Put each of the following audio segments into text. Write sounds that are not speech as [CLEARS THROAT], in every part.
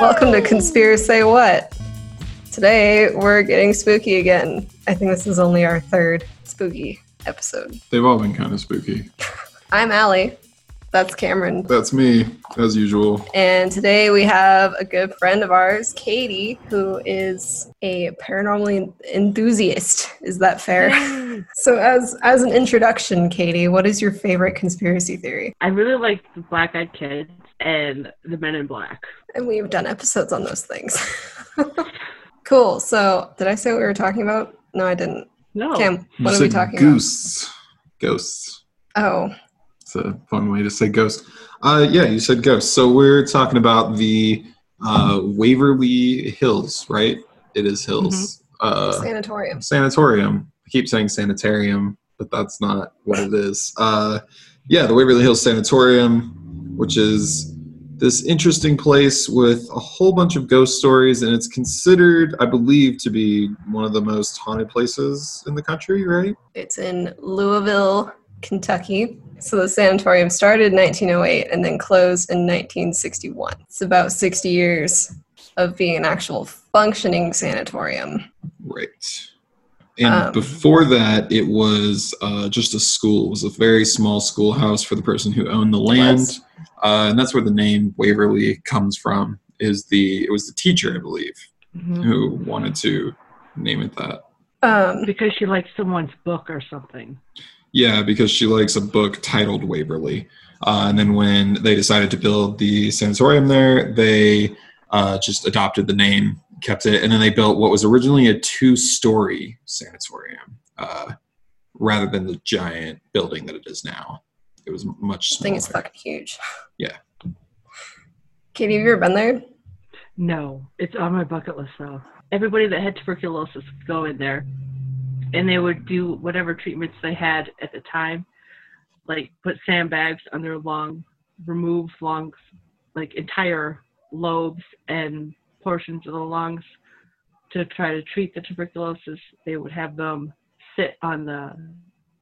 Welcome to Conspiracy Say What. Today we're getting spooky again. I think this is only our third spooky episode. They've all been kind of spooky. [LAUGHS] I'm Allie. That's Cameron. That's me, as usual. And today we have a good friend of ours, Katie, who is a paranormal enthusiast. Is that fair? [LAUGHS] so as as an introduction, Katie, what is your favorite conspiracy theory? I really like the Black Eyed Kids and the Men in Black. And we've done episodes on those things. [LAUGHS] cool. So did I say what we were talking about? No, I didn't. No. Cam, You what are we said talking ghosts. Ghosts. about? Oh, It's a fun way to say ghost. Uh, yeah, you said ghost. So we're talking about the uh, Waverly Hills, right? It is Hills. Uh, sanatorium. sanatorium. I keep saying sanitarium, but that's not what it is. Uh, yeah, the Waverly Hills Sanatorium, which is this interesting place with a whole bunch of ghost stories, and it's considered, I believe, to be one of the most haunted places in the country, right? It's in Louisville, Kentucky. So the sanatorium started in 1908 and then closed in 1961. It's about 60 years of being an actual functioning sanatorium. Right. And Um, before that, it was uh, just a school. It was a very small schoolhouse for the person who owned the land, uh, and that's where the name Waverly comes from. Is the it was the teacher, I believe, Mhm. who wanted to name it that. Um, Because she liked someone's book or something. Yeah, because she likes a book titled Waverly. Uh, and then when they decided to build the sanatorium there, they uh, just adopted the name, kept it, and then they built what was originally a two-story sanatorium, uh, rather than the giant building that it is now. It was much I think it's fucking huge. Yeah. Katie, have you ever been there? No, it's on my bucket list though. Everybody that had tuberculosis go in there and they would do whatever treatments they had at the time, like put sandbags on their lung, remove lungs, like entire lobes and portions of the lungs to try to treat the tuberculosis. They would have them sit on the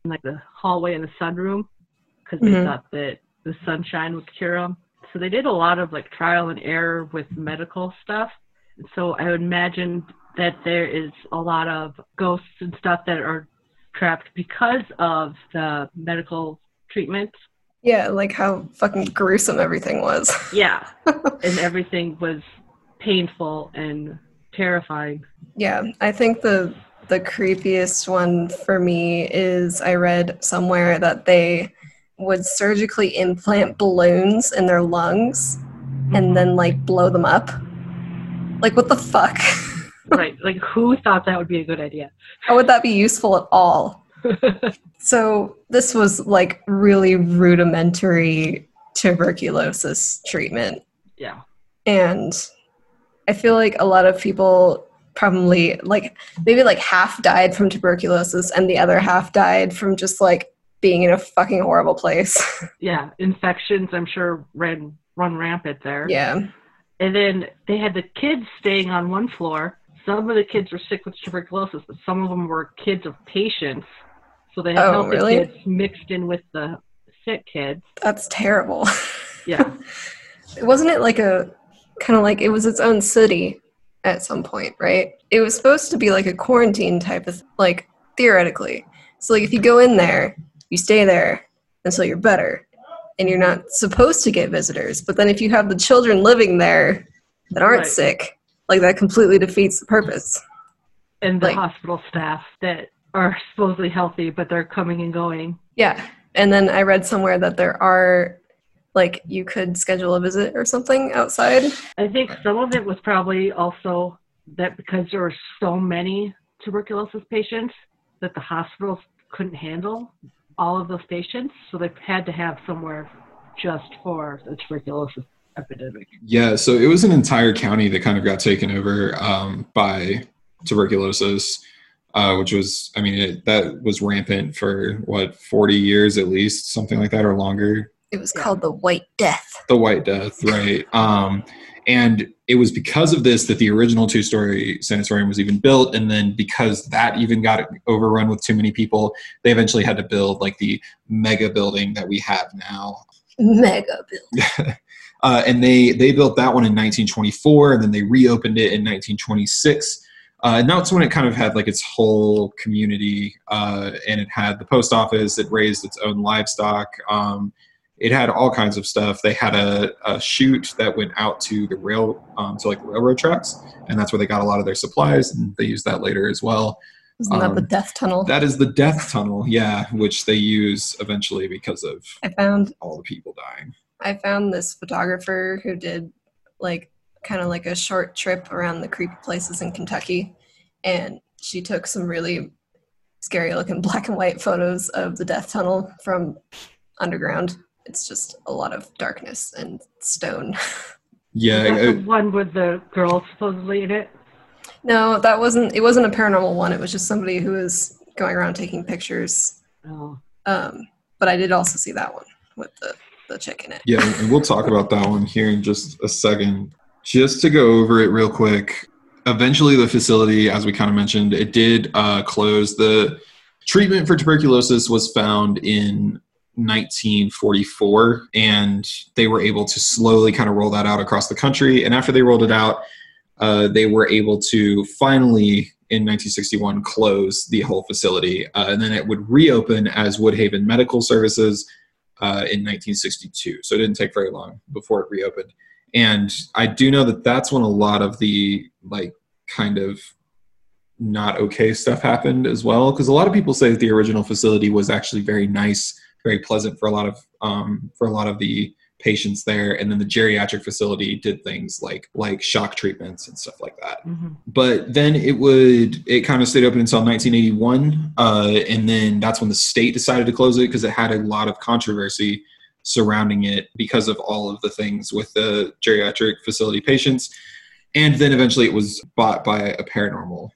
like the hallway in the sunroom because they Mhm. thought that the sunshine would cure them. So they did a lot of like trial and error with medical stuff. So I would imagine that there is a lot of ghosts and stuff that are trapped because of the medical treatment. Yeah, like how fucking gruesome everything was. Yeah. [LAUGHS] and everything was painful and terrifying. Yeah, I think the the creepiest one for me is I read somewhere that they would surgically implant balloons in their lungs and then like blow them up. Like what the fuck? [LAUGHS] right. Like who thought that would be a good idea? How would that be useful at all? [LAUGHS] So this was like really rudimentary tuberculosis treatment yeah. and I feel like a lot of people probably like maybe like half died from tuberculosis and the other half died from just like being in a fucking horrible place. [LAUGHS] Yeah. Infections I'm sure ran run rampant there. yeah. And then they had the kids staying on one floor. Some of the kids were sick with tuberculosis, but some of them were kids of patients. So they had Oh, healthy really? kids mixed in with the sick kids. That's terrible. [LAUGHS] Yeah. Wasn't it like a kind of like it was its own city at some point, right? It was supposed to be like a quarantine type of like theoretically. So like if you go in there, you stay there until you're better. And you're not supposed to get visitors. But then if you have the children living there that aren't Right. sick, like that completely defeats the purpose. and the Like- hospital staff that are supposedly healthy, but they're coming and going. Yeah. And then I read somewhere that there are like you could schedule a visit or something outside. I think some of it was probably also that because there were so many tuberculosis patients that the hospitals couldn't handle all of those patients, so they had to have somewhere just for the tuberculosis epidemic. Yeah, so it was an entire county that kind of got taken over um, by tuberculosis, uh, which was, I mean, it, that was rampant for what, 40 years at least, something like that, or longer. It was Yeah. called the White Death. The White Death, right? Um, And it was because of this that the original two story sanatorium was even built. And then because that even got overrun with too many people, they eventually had to build like the mega building that we have now. Mega build. [LAUGHS] uh, and they, they built that one in 1924 and then they reopened it in 1926. Uh, and that's when it kind of had like its whole community uh, and it had the post office, it raised its own livestock. Um, it had all kinds of stuff. They had a, a chute that went out to the rail, um, to like railroad tracks, and that's where they got a lot of their supplies, and they used that later as well. Isn't that the Um, death tunnel? That is the death tunnel, yeah, which they use eventually because of I found all the people dying. I found this photographer who did like kind of like a short trip around the creepy places in Kentucky, and she took some really scary looking [LAUGHS] black and white photos of the death tunnel from underground. It's just a lot of darkness and stone. [LAUGHS] Yeah, Is that uh, the one with the girl supposedly in it? no, that wasn't. It wasn't a paranormal one. It was just somebody who was going around taking pictures. Oh. Um, but I did also see that one with the the chick in it. Yeah, and we'll talk about that one here in just a second. Just to go over it real quick, eventually the facility, as we kind of mentioned, it did uh, close. The treatment for tuberculosis was found in 1944, and they were able to slowly kind of roll that out across the country. And after they rolled it out, uh, they were able to finally in 1961 close the whole facility, uh, and then it would reopen as Woodhaven Medical Services uh, in 1962. So it didn't take very long before it reopened. And I do know that that's when a lot of the like kind of not okay stuff happened as well. Because a lot of people say that the original facility was actually very nice, very pleasant for a lot of um, for a lot of the patients there. And then the geriatric facility did things like like shock treatments and stuff like that. Hmm but then it would it kind of stayed open until 1981 uh, and then that's when the state decided to close it because it had a lot of controversy surrounding it because of all of the things with the geriatric facility patients. And then eventually it was bought by a paranormal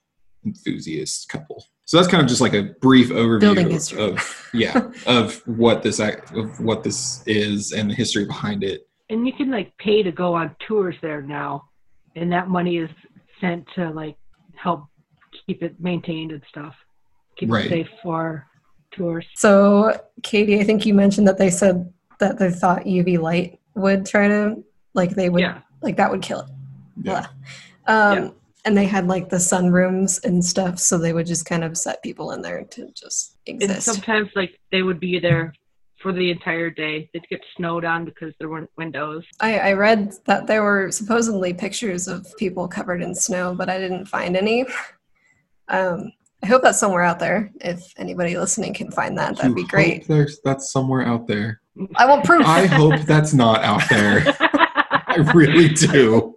enthusiast couple so that's kind of just like a brief overview Building history. of yeah of what this act of what this is and the history behind it And you can like pay to go on tours there now, and that money is sent to like help keep it maintained and stuff, keep Right. it safe for tours. So, Katie, I think you mentioned that they said that they thought UV light would try to, like, they would, Yeah. like, that would kill it. yeah Um, Yeah. And they had, like, the sunrooms and stuff, so they would just kind of set people in there to just exist. And sometimes like they would be there for the entire day. They'd get snowed on because there weren't windows. I, I read that there were supposedly pictures of people covered in snow, but I didn't find any. [LAUGHS] Um, I hope that's somewhere out there. If anybody listening can find that, that'd You be great. hope there's that's somewhere out there I want proof. I hope [LAUGHS] that's not out there. [LAUGHS] I really do.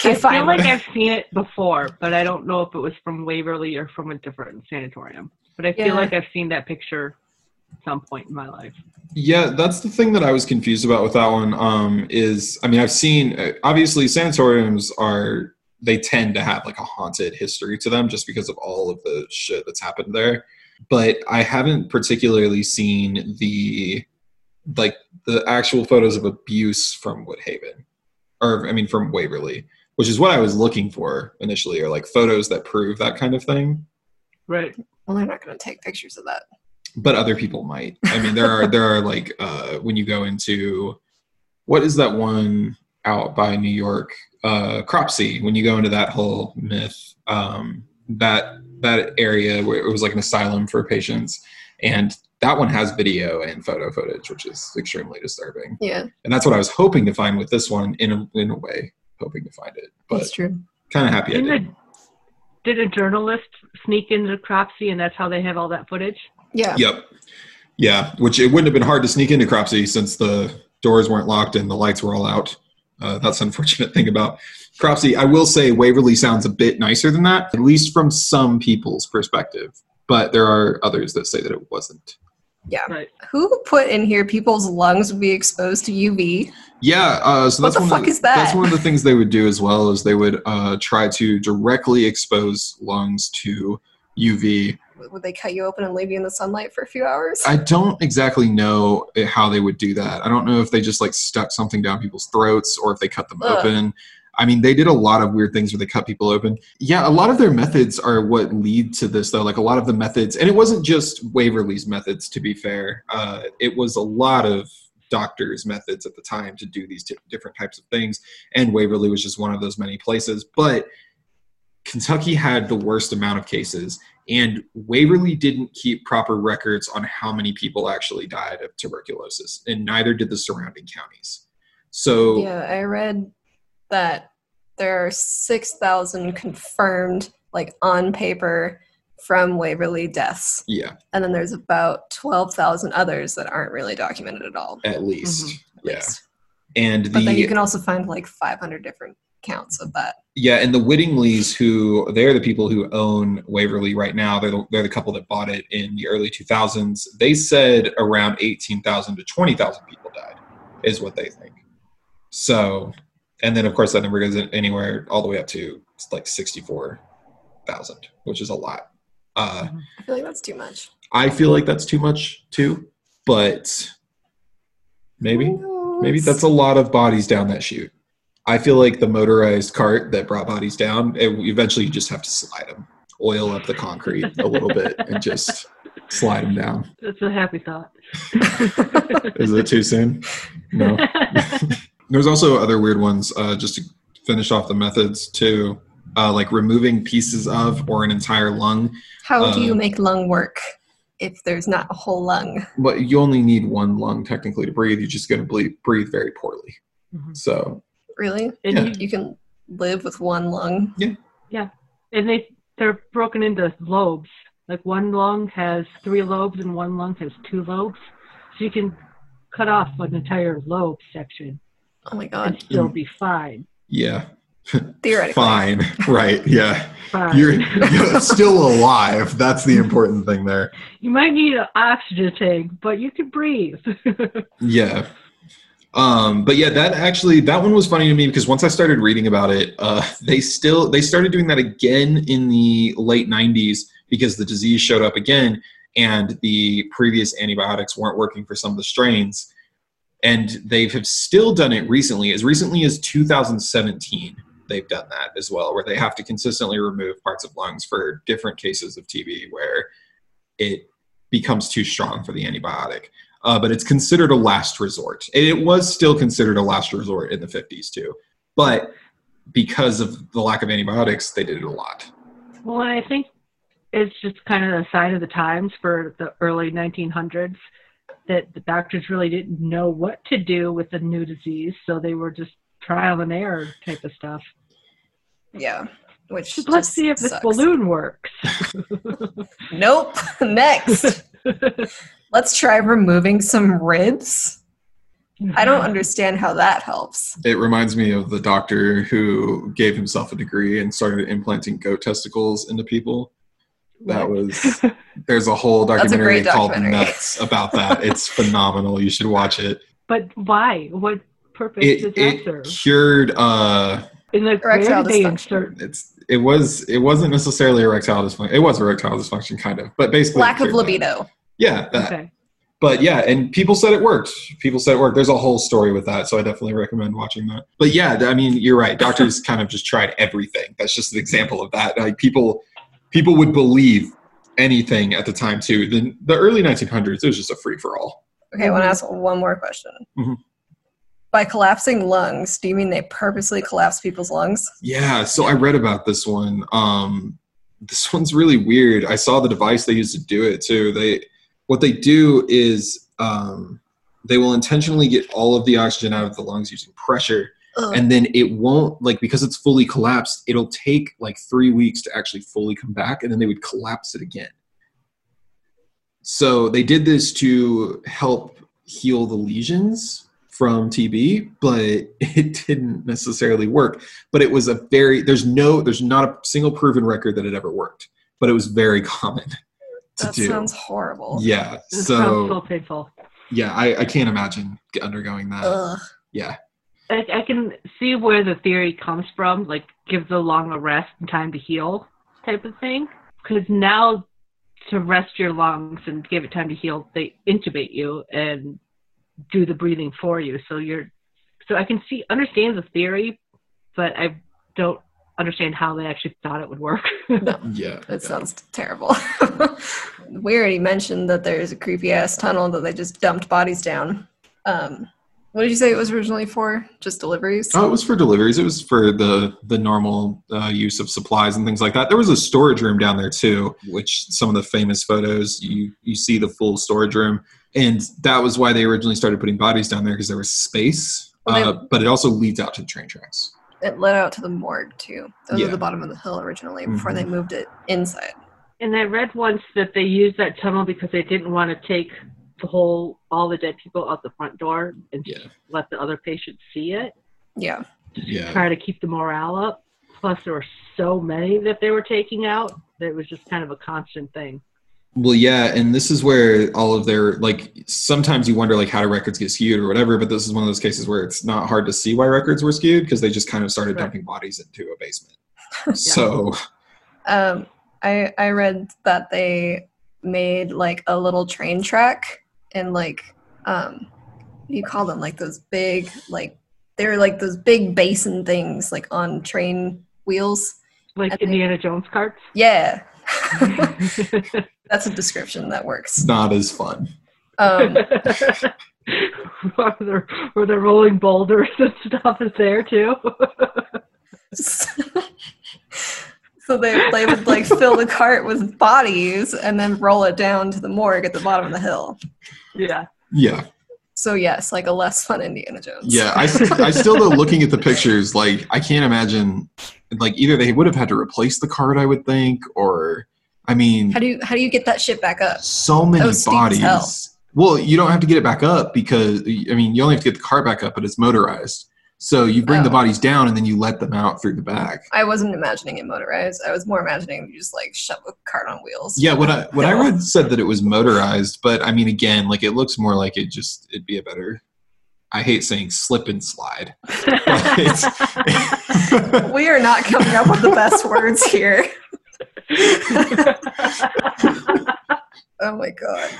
Okay, I fine. feel like I've seen it before, but I don't know if it was from Waverly or from a different sanatorium. But I feel Yeah. like I've seen that picture at some point in my life. Yeah, that's the thing that I was confused about with that one. Um, is I mean, I've seen uh, obviously sanatoriums are they tend to have like a haunted history to them just because of all of the shit that's happened there. But I haven't particularly seen the like the actual photos of abuse from Woodhaven, or I mean from Waverly, which is what I was looking for initially, or like photos that prove that kind of thing. Right. well, they're not going to take pictures of that. but other people might. I mean, there are there are like uh, when you go into what is that one out by New York, uh, Cropsey. When you go into that whole myth, um, that that area where it was like an asylum for patients, and that one has video and photo footage, which is extremely disturbing. Yeah, And that's what I was hoping to find with this one. In a in a way, hoping to find it, but that's true. kind of happy Didn't did. a, did a journalist sneak into Cropsey and that's how they have all that footage? Yeah. Yep. Yeah, which it wouldn't have been hard to sneak into Cropsey since the doors weren't locked and the lights were all out. Uh, that's unfortunate thing about Cropsey. I will say Waverly sounds a bit nicer than that, at least from some people's perspective. But there are others that say that it wasn't. Yeah. Right. Who put in here people's lungs would be exposed to UV? Yeah, uh, so What that's the one fuck of the, is that? That's one of the things they would do as well is they would uh, try to directly expose lungs to UV. Would they cut you open and leave you in the sunlight for a few hours? I don't exactly know how they would do that. I don't know if they just like stuck something down people's throats or if they cut them Ugh. open. I mean, they did a lot of weird things where they cut people open. Yeah, a lot of their methods are what lead to this, though. Like a lot of the methods, and it wasn't just Waverly's methods, to be fair. Uh, it was a lot of doctors' methods at the time to do these t- different types of things. And Waverly was just one of those many places. But Kentucky had the worst amount of cases, and Waverly didn't keep proper records on how many people actually died of tuberculosis, and neither did the surrounding counties. So Yeah, I read that there are 6,000 confirmed, like on paper, from Waverly deaths. yeah, And then there's about 12,000 others that aren't really documented at all. at least. Mm-hmm. at Yeah. least. And the But then you can also find like 500 different counts of that. Yeah, and the Mattinglys, who they're the people who own Waverly right now. They're the, they're the couple that bought it in the early 2000s. They said around 18,000 to 20,000 people died, is what they think. So, and then of course that number goes anywhere all the way up to like 64,000, which is a lot. Uh, I feel like that's too much. I feel like that's too much too, but maybe maybe that's a lot of bodies down that chute. I feel like the motorized cart that brought bodies down, it, eventually you just have to slide them, oil up the concrete a little bit, and just slide them down. That's a happy thought. [LAUGHS] Is it too soon? No. [LAUGHS] There's also other weird ones. Uh, just to finish off the methods too, uh, like removing pieces of or an entire lung. How do you Uh, make lung work if there's not a whole lung? But you only need one lung technically to breathe. You're just going to breathe, breathe very poorly. Mhm. So Really? And Yeah. you, You can live with one lung? Yeah, yeah, and they they're broken into lobes. Like one lung has three lobes and one lung has two lobes. So you can cut off an entire lobe section Oh my and god. still be fine. yeah, Theoretically. fine, [LAUGHS] right? Yeah. Fine. you're, [LAUGHS] you're still alive. That's the important thing there. you might need an oxygen tank, but you can breathe. [LAUGHS] Yeah. Um, but yeah, that actually that one was funny to me because once I started reading about it, uh, they still they started doing that again in the late '90s because the disease showed up again, and the previous antibiotics weren't working for some of the strains, and they have still done it recently, as recently as 2017. They've done that as well, where they have to consistently remove parts of lungs for different cases of TB where it becomes too strong for the antibiotic uh, but it's considered a last resort. And it was still considered a last resort in the 50s too. But because of the lack of antibiotics, they did it a lot. well, I think it's just kind of a sign of the times for the early 1900s that the doctors really didn't know what to do with the new disease, so they were just trial and error type of stuff. Yeah. Which Let's see if this balloon works. [LAUGHS] [LAUGHS] Nope. [LAUGHS] Next. Let's try removing some ribs. I don't understand how that helps. It reminds me of the doctor who gave himself a degree and started implanting goat testicles into people. That was [LAUGHS] there's a whole That's a documentary called. Nuts about that. It's [LAUGHS] phenomenal. You should watch it. But why? What purpose It, does that it serve? cured uh In the Erectile where did they dysfunction. it's it was it wasn't necessarily erectile dysfunction. It was erectile dysfunction kind of, but basically Lack of cured that. libido. Yeah, that. Okay. but yeah, and people said it worked. People said it worked. There's a whole story with that, so I definitely recommend watching that. But yeah, I mean, you're right. Doctors [LAUGHS] kind of just tried everything. That's just an example of that. Like people, people would believe anything at the time too. The the early 1900s, it was just a free for all. Okay, I want to ask one more question. Mhm. By collapsing lungs, do you mean they purposely collapse people's lungs? Yeah, so I read about this one. Um, this [LAUGHS] one's really weird. I saw the device they used to do it too. They what they do is um, they will intentionally get all of the oxygen out of the lungs using pressure Ugh. and then it won't like because it's fully collapsed it'll take like three weeks to actually fully come back and then they would collapse it again so they did this to help heal the lesions from tb but [LAUGHS] it didn't necessarily work but it was a very there's no there's not a single proven record that it ever worked but it was very [LAUGHS] common to that do sounds horrible. yeah This so so painful. yeah I, I can't imagine undergoing that Ugh. yeah I, I can see where the theory comes from, like give the lung a rest and time to heal type of thing. Because now to rest your lungs and give it time to heal, they intubate you and do the breathing for you. So you're, so I can see understand the theory but I don't understand how they actually thought it would work. [LAUGHS] Yeah. That sounds terrible. [LAUGHS] we already mentioned that there's a creepy ass tunnel that they just dumped bodies down. Um, what did you say it was originally for? Just deliveries? Oh, it was for deliveries. It was for the the normal uh, use of supplies and things like that. There was a storage room down there too, which some of the famous photos you you see the full storage room, and that was why they originally started putting bodies down there because there was space. Well, they- uh, but it also leads out to the train tracks. It led out to the morgue too. Those Yeah. were the bottom of the hill originally before Mhm. they moved it inside. and I read once that they used that tunnel because they didn't want to take the whole all the dead people out the front door and Yeah. let the other patients see it. Yeah. Yeah. Try to keep the morale up. Plus, there were so many that they were taking out that it was just kind of a constant thing. Well, yeah, and this is where all of their like sometimes you wonder like how do records get skewed or whatever, but this is one of those cases where it's not hard to see why records were skewed because they just kind of started Right. dumping bodies into a basement. [LAUGHS] So Um, I I read that they made like a little train track and like um, what do you call them? Like those big like they're like those big basin things like on train wheels. Like I think- Indiana Jones carts. Yeah, [LAUGHS] that's a description that works. not as fun. Um, [LAUGHS] where, they're, where they're rolling boulders and stuff is there too. [LAUGHS] so they they would like fill the cart with bodies and then roll it down to the morgue at the bottom of the hill. yeah. Yeah. So yes, like a less fun Indiana Jones. Yeah, I, I still though looking at the pictures, like I can't imagine, like either they would have had to replace the cart, I would think, or I mean, How do you how do you get that shit back up? so many was steep as hell. bodies. Well, you don't have to get it back up because I mean, you only have to get the cart back up, but it's motorized. So you bring the Oh. bodies down and then you let them out through the back. I wasn't imagining it motorized. I was more imagining you just like shove a cart on wheels. Yeah, what I what I read said that it was motorized, but I mean, again, like it looks more like it just it'd be a better. I hate saying slip and slide. [LAUGHS] We are not coming up with the best words here. [LAUGHS] Oh my god.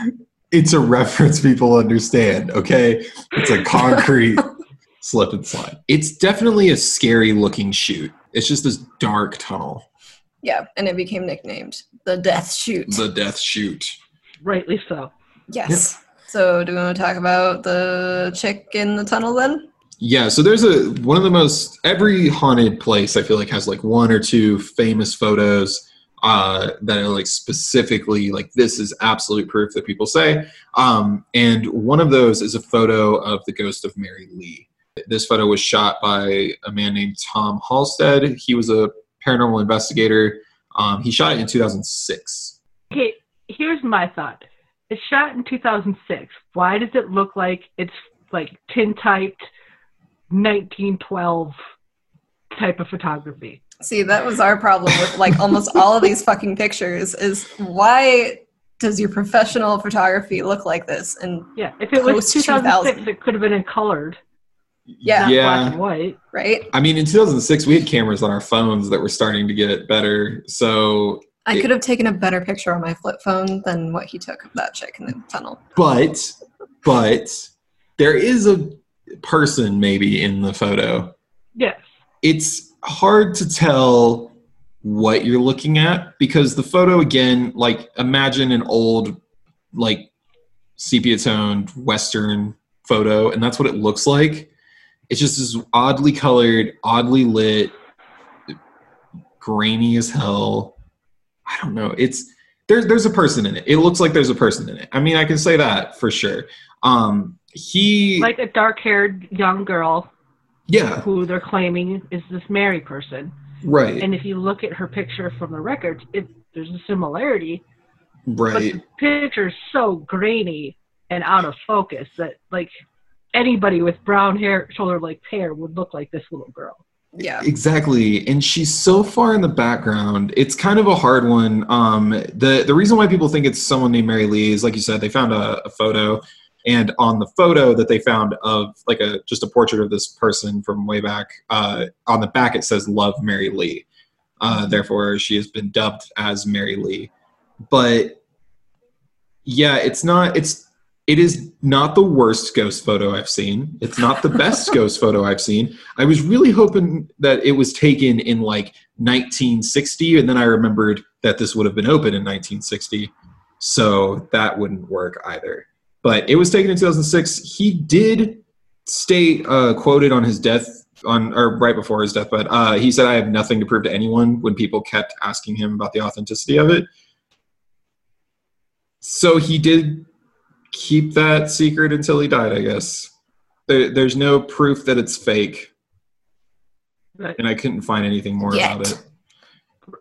it's a reference people understand. Okay, it's a concrete slip and slide. It's definitely a scary looking chute. It's just this dark tunnel, Yeah, and it became nicknamed the Death Chute. the death chute. Rightly so. yes. So do we want to talk about the chick in the tunnel then? Yeah, so there's a one of the most every haunted place I feel like has like one or two famous photos uh, that are like specifically like this is absolute proof that people say. Um, and one of those is a photo of the ghost of Mary Lee. This photo was shot by a man named Tom Halstead. He was a paranormal investigator. Um, he shot it in 2006. Okay, here's my thought. It's shot in 2006. Why does it look like it's like tin typed 1912 type of photography? See, that was our problem with like almost all of these fucking pictures is why does your professional photography look like this? And Yeah, if it was 2006, 2000. it could have been in colored, yeah, not Yeah. black and white. right? I mean, in 2006, we had cameras on our phones that were starting to get better. So I It- could have taken a better picture on my flip phone than what he took of that chick in the tunnel. but but there is a person maybe in the photo Yes. it's hard to tell what you're looking at because the photo again like imagine an old like sepia toned western photo and that's what it looks like it's just this oddly colored oddly lit grainy as hell. I don't know. It's there's there's a person in it. It looks like there's a person in it. I mean i can say that for sure. Um he Like a dark haired young girl yeah. who they're claiming is this Mary person. right. And if you look at her picture from the records, it, there's a similarity, Right. but the picture's so grainy and out of focus that, like, anybody with brown hair, shoulder length hair would look like this little girl. Yeah. Exactly. And she's so far in the background. It's kind of a hard one. Um, the the reason why people think it's someone named Mary Lee is like you said, they found a, a photo and on the photo that they found of like a just a portrait of this person from way back, uh, on the back it says Love Mary Lee. Uh, therefore she has been dubbed as Mary Lee. But yeah, it's not it's It is not the worst ghost photo I've seen. It's not the best [LAUGHS] ghost photo I've seen. I was really hoping that it was taken in like 1960, and then I remembered that this would have been open in 1960, so that wouldn't work either. But it was taken in 2006. He did state uh, quoted on his death on or right before his deathbed. Uh, he said, "I have nothing to prove to anyone." When people kept asking him about the authenticity of it, so he did keep that secret until he died. I guess there, there's no proof that it's fake, Right. and I couldn't find anything more Yet. about it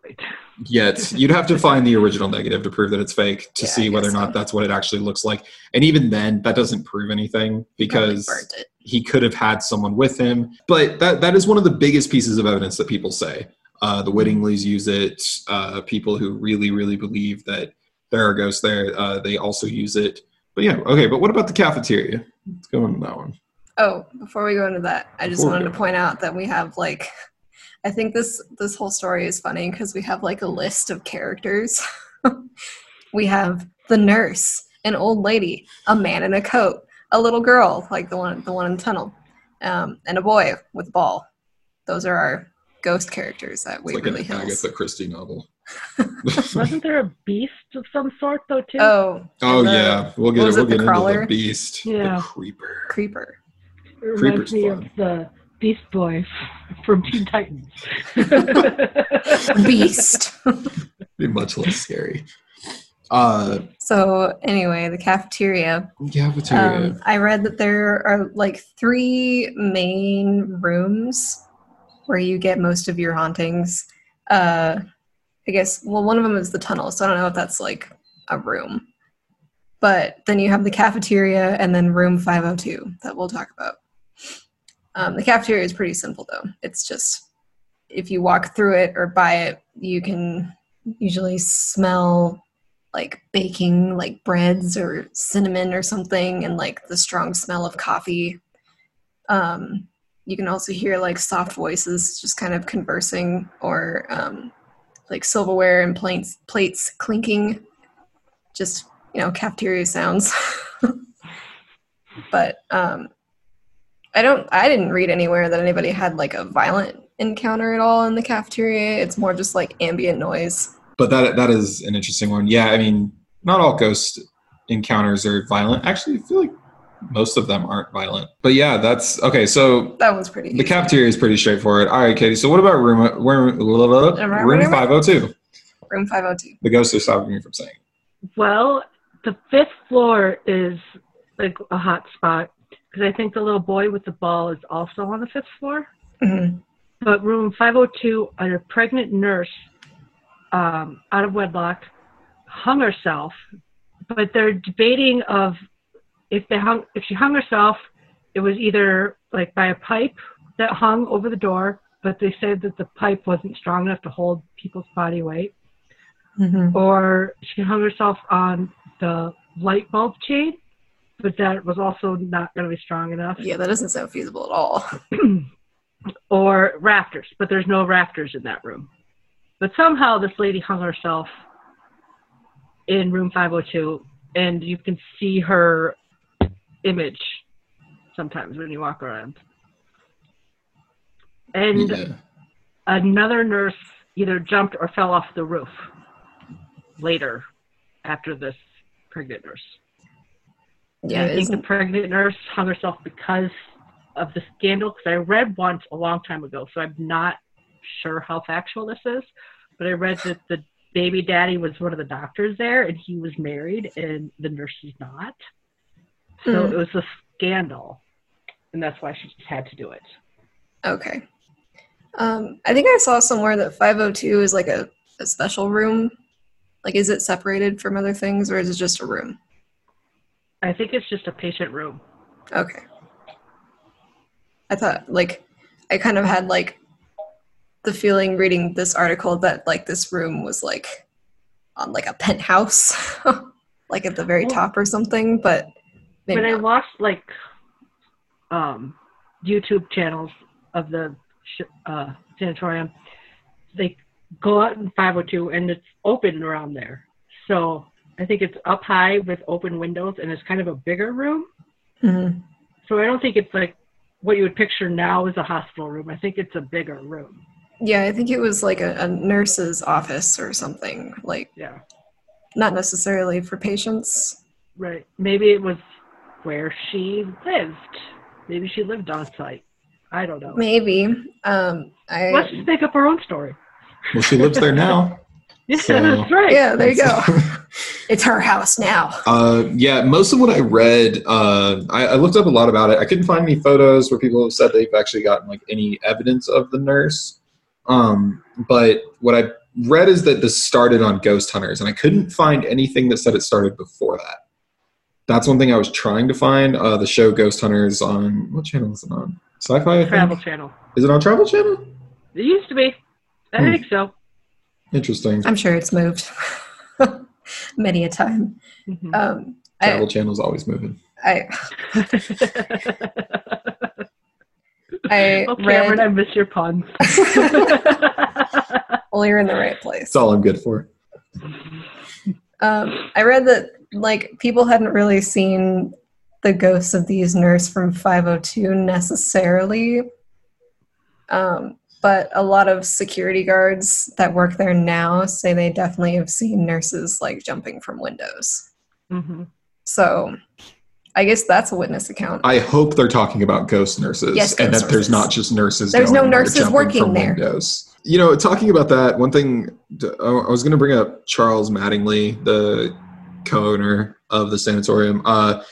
Right. yet. You'd have to find the original negative to prove that it's fake to Yeah, see whether or not so. that's what it actually looks like. And even then, that doesn't prove anything because Probably burnt it. he could have had someone with him. But that that is one of the biggest pieces of evidence that people say. Uh, the Mattinglys use it. Uh, people who really, really believe that there are ghosts there, uh, they also use it. But yeah, okay. But what about the cafeteria? Let's go on to that one. Oh, before we go into that, I just Before we wanted to point out that we have like [LAUGHS] I think this this whole story is funny because we have like a list of characters. [LAUGHS] we have the nurse, an old lady, a man in a coat, a little girl, like the one the one in the tunnel, um, and a boy with a ball. Those are our ghost characters at It's like Waverly an Hills. Agatha Christie novel. [LAUGHS] Wasn't there a beast of some sort though too? Oh, Oh the yeah, we'll get what was we'll it, the get into crawler? the beast, Yeah. the creeper. creeper. it reminds Creeper's me fun. of the Beast Boy [LAUGHS] from Teen Titans. [LAUGHS] Beast. Be much less scary. Uh, so anyway, the cafeteria. cafeteria. Um, I read that there are like three main rooms where you get most of your hauntings. Uh, I guess, well, one of them is the tunnel, so I don't know if that's like a room. But then you have the cafeteria and then room 502 that we'll talk about. Um, the cafeteria is pretty simple though. It's just if you walk through it or by it, you can usually smell like baking like breads or cinnamon or something and like the strong smell of coffee um, you can also hear like soft voices just kind of conversing or um, like silverware and plates plates clinking just you know cafeteria sounds [LAUGHS] but um, i don't i didn't read anywhere that anybody had like a violent encounter at all in the cafeteria it's more just like ambient noise but that that is an interesting one. Yeah, I mean, not all ghost encounters are violent. Actually, I feel like most of them aren't violent. But yeah, that's okay. So that one's pretty the easy. cafeteria is pretty straightforward. All right, Katie. So what about room room room five hundred two? room 502 The ghosts are stopping me from saying. well, the fifth floor is like a hot spot because I think the little boy with the ball is also on the fifth floor. Mhm. But room 502, a pregnant nurse um, out of wedlock hung herself. But they're debating of if they hung if she hung herself, it was either like by a pipe that hung over the door, but they said that the pipe wasn't strong enough to hold people's body weight, Mhm. or she hung herself on the light bulb chain, but that was also not going to be strong enough. Yeah, that doesn't sound feasible at all. [CLEARS THROAT] or rafters, but there's no rafters in that room. But somehow this lady hung herself in room 502, and you can see her image sometimes when you walk around. And Yeah. another nurse either jumped or fell off the roof later after this pregnant nurse. Yeah, And I think the pregnant nurse hung herself because of the scandal. Because I read once a long time ago, so I'm not sure how factual this is. But I read that the baby daddy was one of the doctors there, and he was married, and the nurse is not. So Hmm. it was a scandal, and that's why she just had to do it. okay. Um, I think I saw somewhere that 502 is like a, a special room. Like, is it separated from other things, or is it just a room? I think it's just a patient room. Okay. I thought, like, I kind of had like the feeling reading this article that like this room was like on like a penthouse, [LAUGHS] like at the very Well- top or something. But maybe but I watched like um, YouTube channels of the sh- uh, sanatorium. They go out in 502 and it's open around there. So I think it's up high with open windows and it's kind of a bigger room. Mhm. So I don't think it's like what you would picture now as a hospital room. I think it's a bigger room. Yeah, I think it was like a, a nurse's office or something. Like Yeah. not necessarily for patients. Right. Maybe it was where she lived. Maybe she lived on site. I don't know. Maybe. Um, I Let's just make up our own story. Well, she lives there now. [LAUGHS] Yeah, So- that's right. yeah, there you go. [LAUGHS] it's her house now. Uh, yeah, most of what I read, uh, I, I looked up a lot about it. I couldn't find any photos where people have said they've actually gotten like any evidence of the nurse. Um, but what I read is that this started on Ghost Hunters, and I couldn't find anything that said it started before that. That's one thing I was trying to find. Uh, the show Ghost Hunters on what channel is it on? Sci-Fi. I think? Travel Channel. Is it on Travel Channel? It used to be. I Hmm. think so. Interesting. I'm sure it's moved [LAUGHS] many a time. Mhm. Um, Travel I, Channel's always moving. I, [LAUGHS] I oh, Cameron, read. I miss your puns. [LAUGHS] well, you're in the right place. That's all I'm good for. Um, I read that like people hadn't really seen the ghosts of these nurse from 502 necessarily, um, but a lot of security guards that work there now say they definitely have seen nurses like jumping from windows. hmm So, I guess that's a witness account. I hope they're talking about ghost nurses Yes, and ghost that there's not just nurses. There's going no nurses jumping working there. Windows. You know, talking about that, one thing uh, I was going to bring up Charles Mattingly, the co-owner of the sanatorium, uh,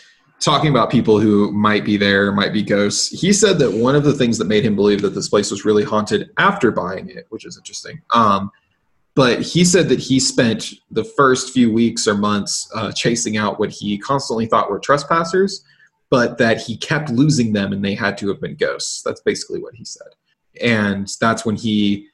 talking about people who might be there, might be ghosts. He said that one of the things that made him believe that this place was really haunted after buying it, which is interesting. Um, but he said that he spent the first few weeks or months uh, chasing out what he constantly thought were trespassers, but that he kept losing them and they had to have been ghosts. That's basically what he said. And that's when he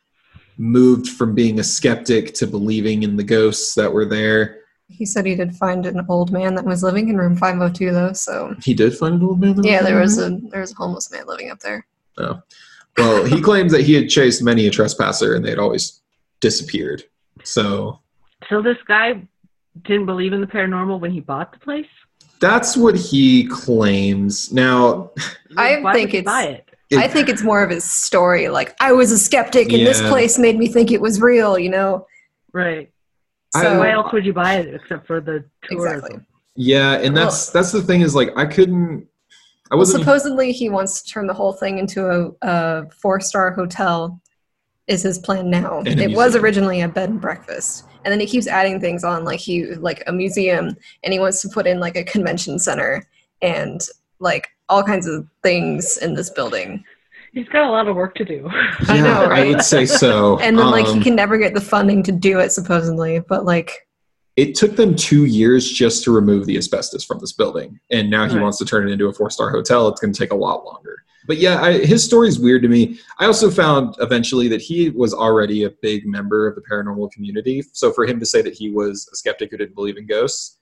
moved from being a skeptic to believing in the ghosts that were there. He said he did find an old man that was living in room 502 though, so He did find an old man. that yeah, there was a there was a homeless man living up there. Oh. Well, he claims that he had chased many a trespasser and they'd always disappeared. So So this guy didn't believe in the paranormal when he bought the place. that's what he claims. Now, I Why think it's- buy it. it- I think it's more of his story. Like I was a skeptic, and this place made me think it was real. You know. Right. I- So Why else would you buy it except for the tourism? exactly. yeah, and that's that's the thing is like I couldn't. I wasn't. supposedly he wants to turn the whole thing into a, a four-star hotel. Is his plan now? And a it was originally a bed and breakfast, and then he keeps adding things on, like he like a museum, and he wants to put in like a convention center and like all kinds of things in this building. He's got a lot of work to do. [LAUGHS] I Yeah, know, I would say so. And then like he Um, can never get the funding to do it supposedly, but like it took them two years just to remove the asbestos from this building and now he Right. wants to turn it into a four star hotel it's going to take a lot longer but yeah I, his story is weird to me i also found eventually that he was already a big member of the paranormal community so for him to say that he was a skeptic who didn't believe in ghosts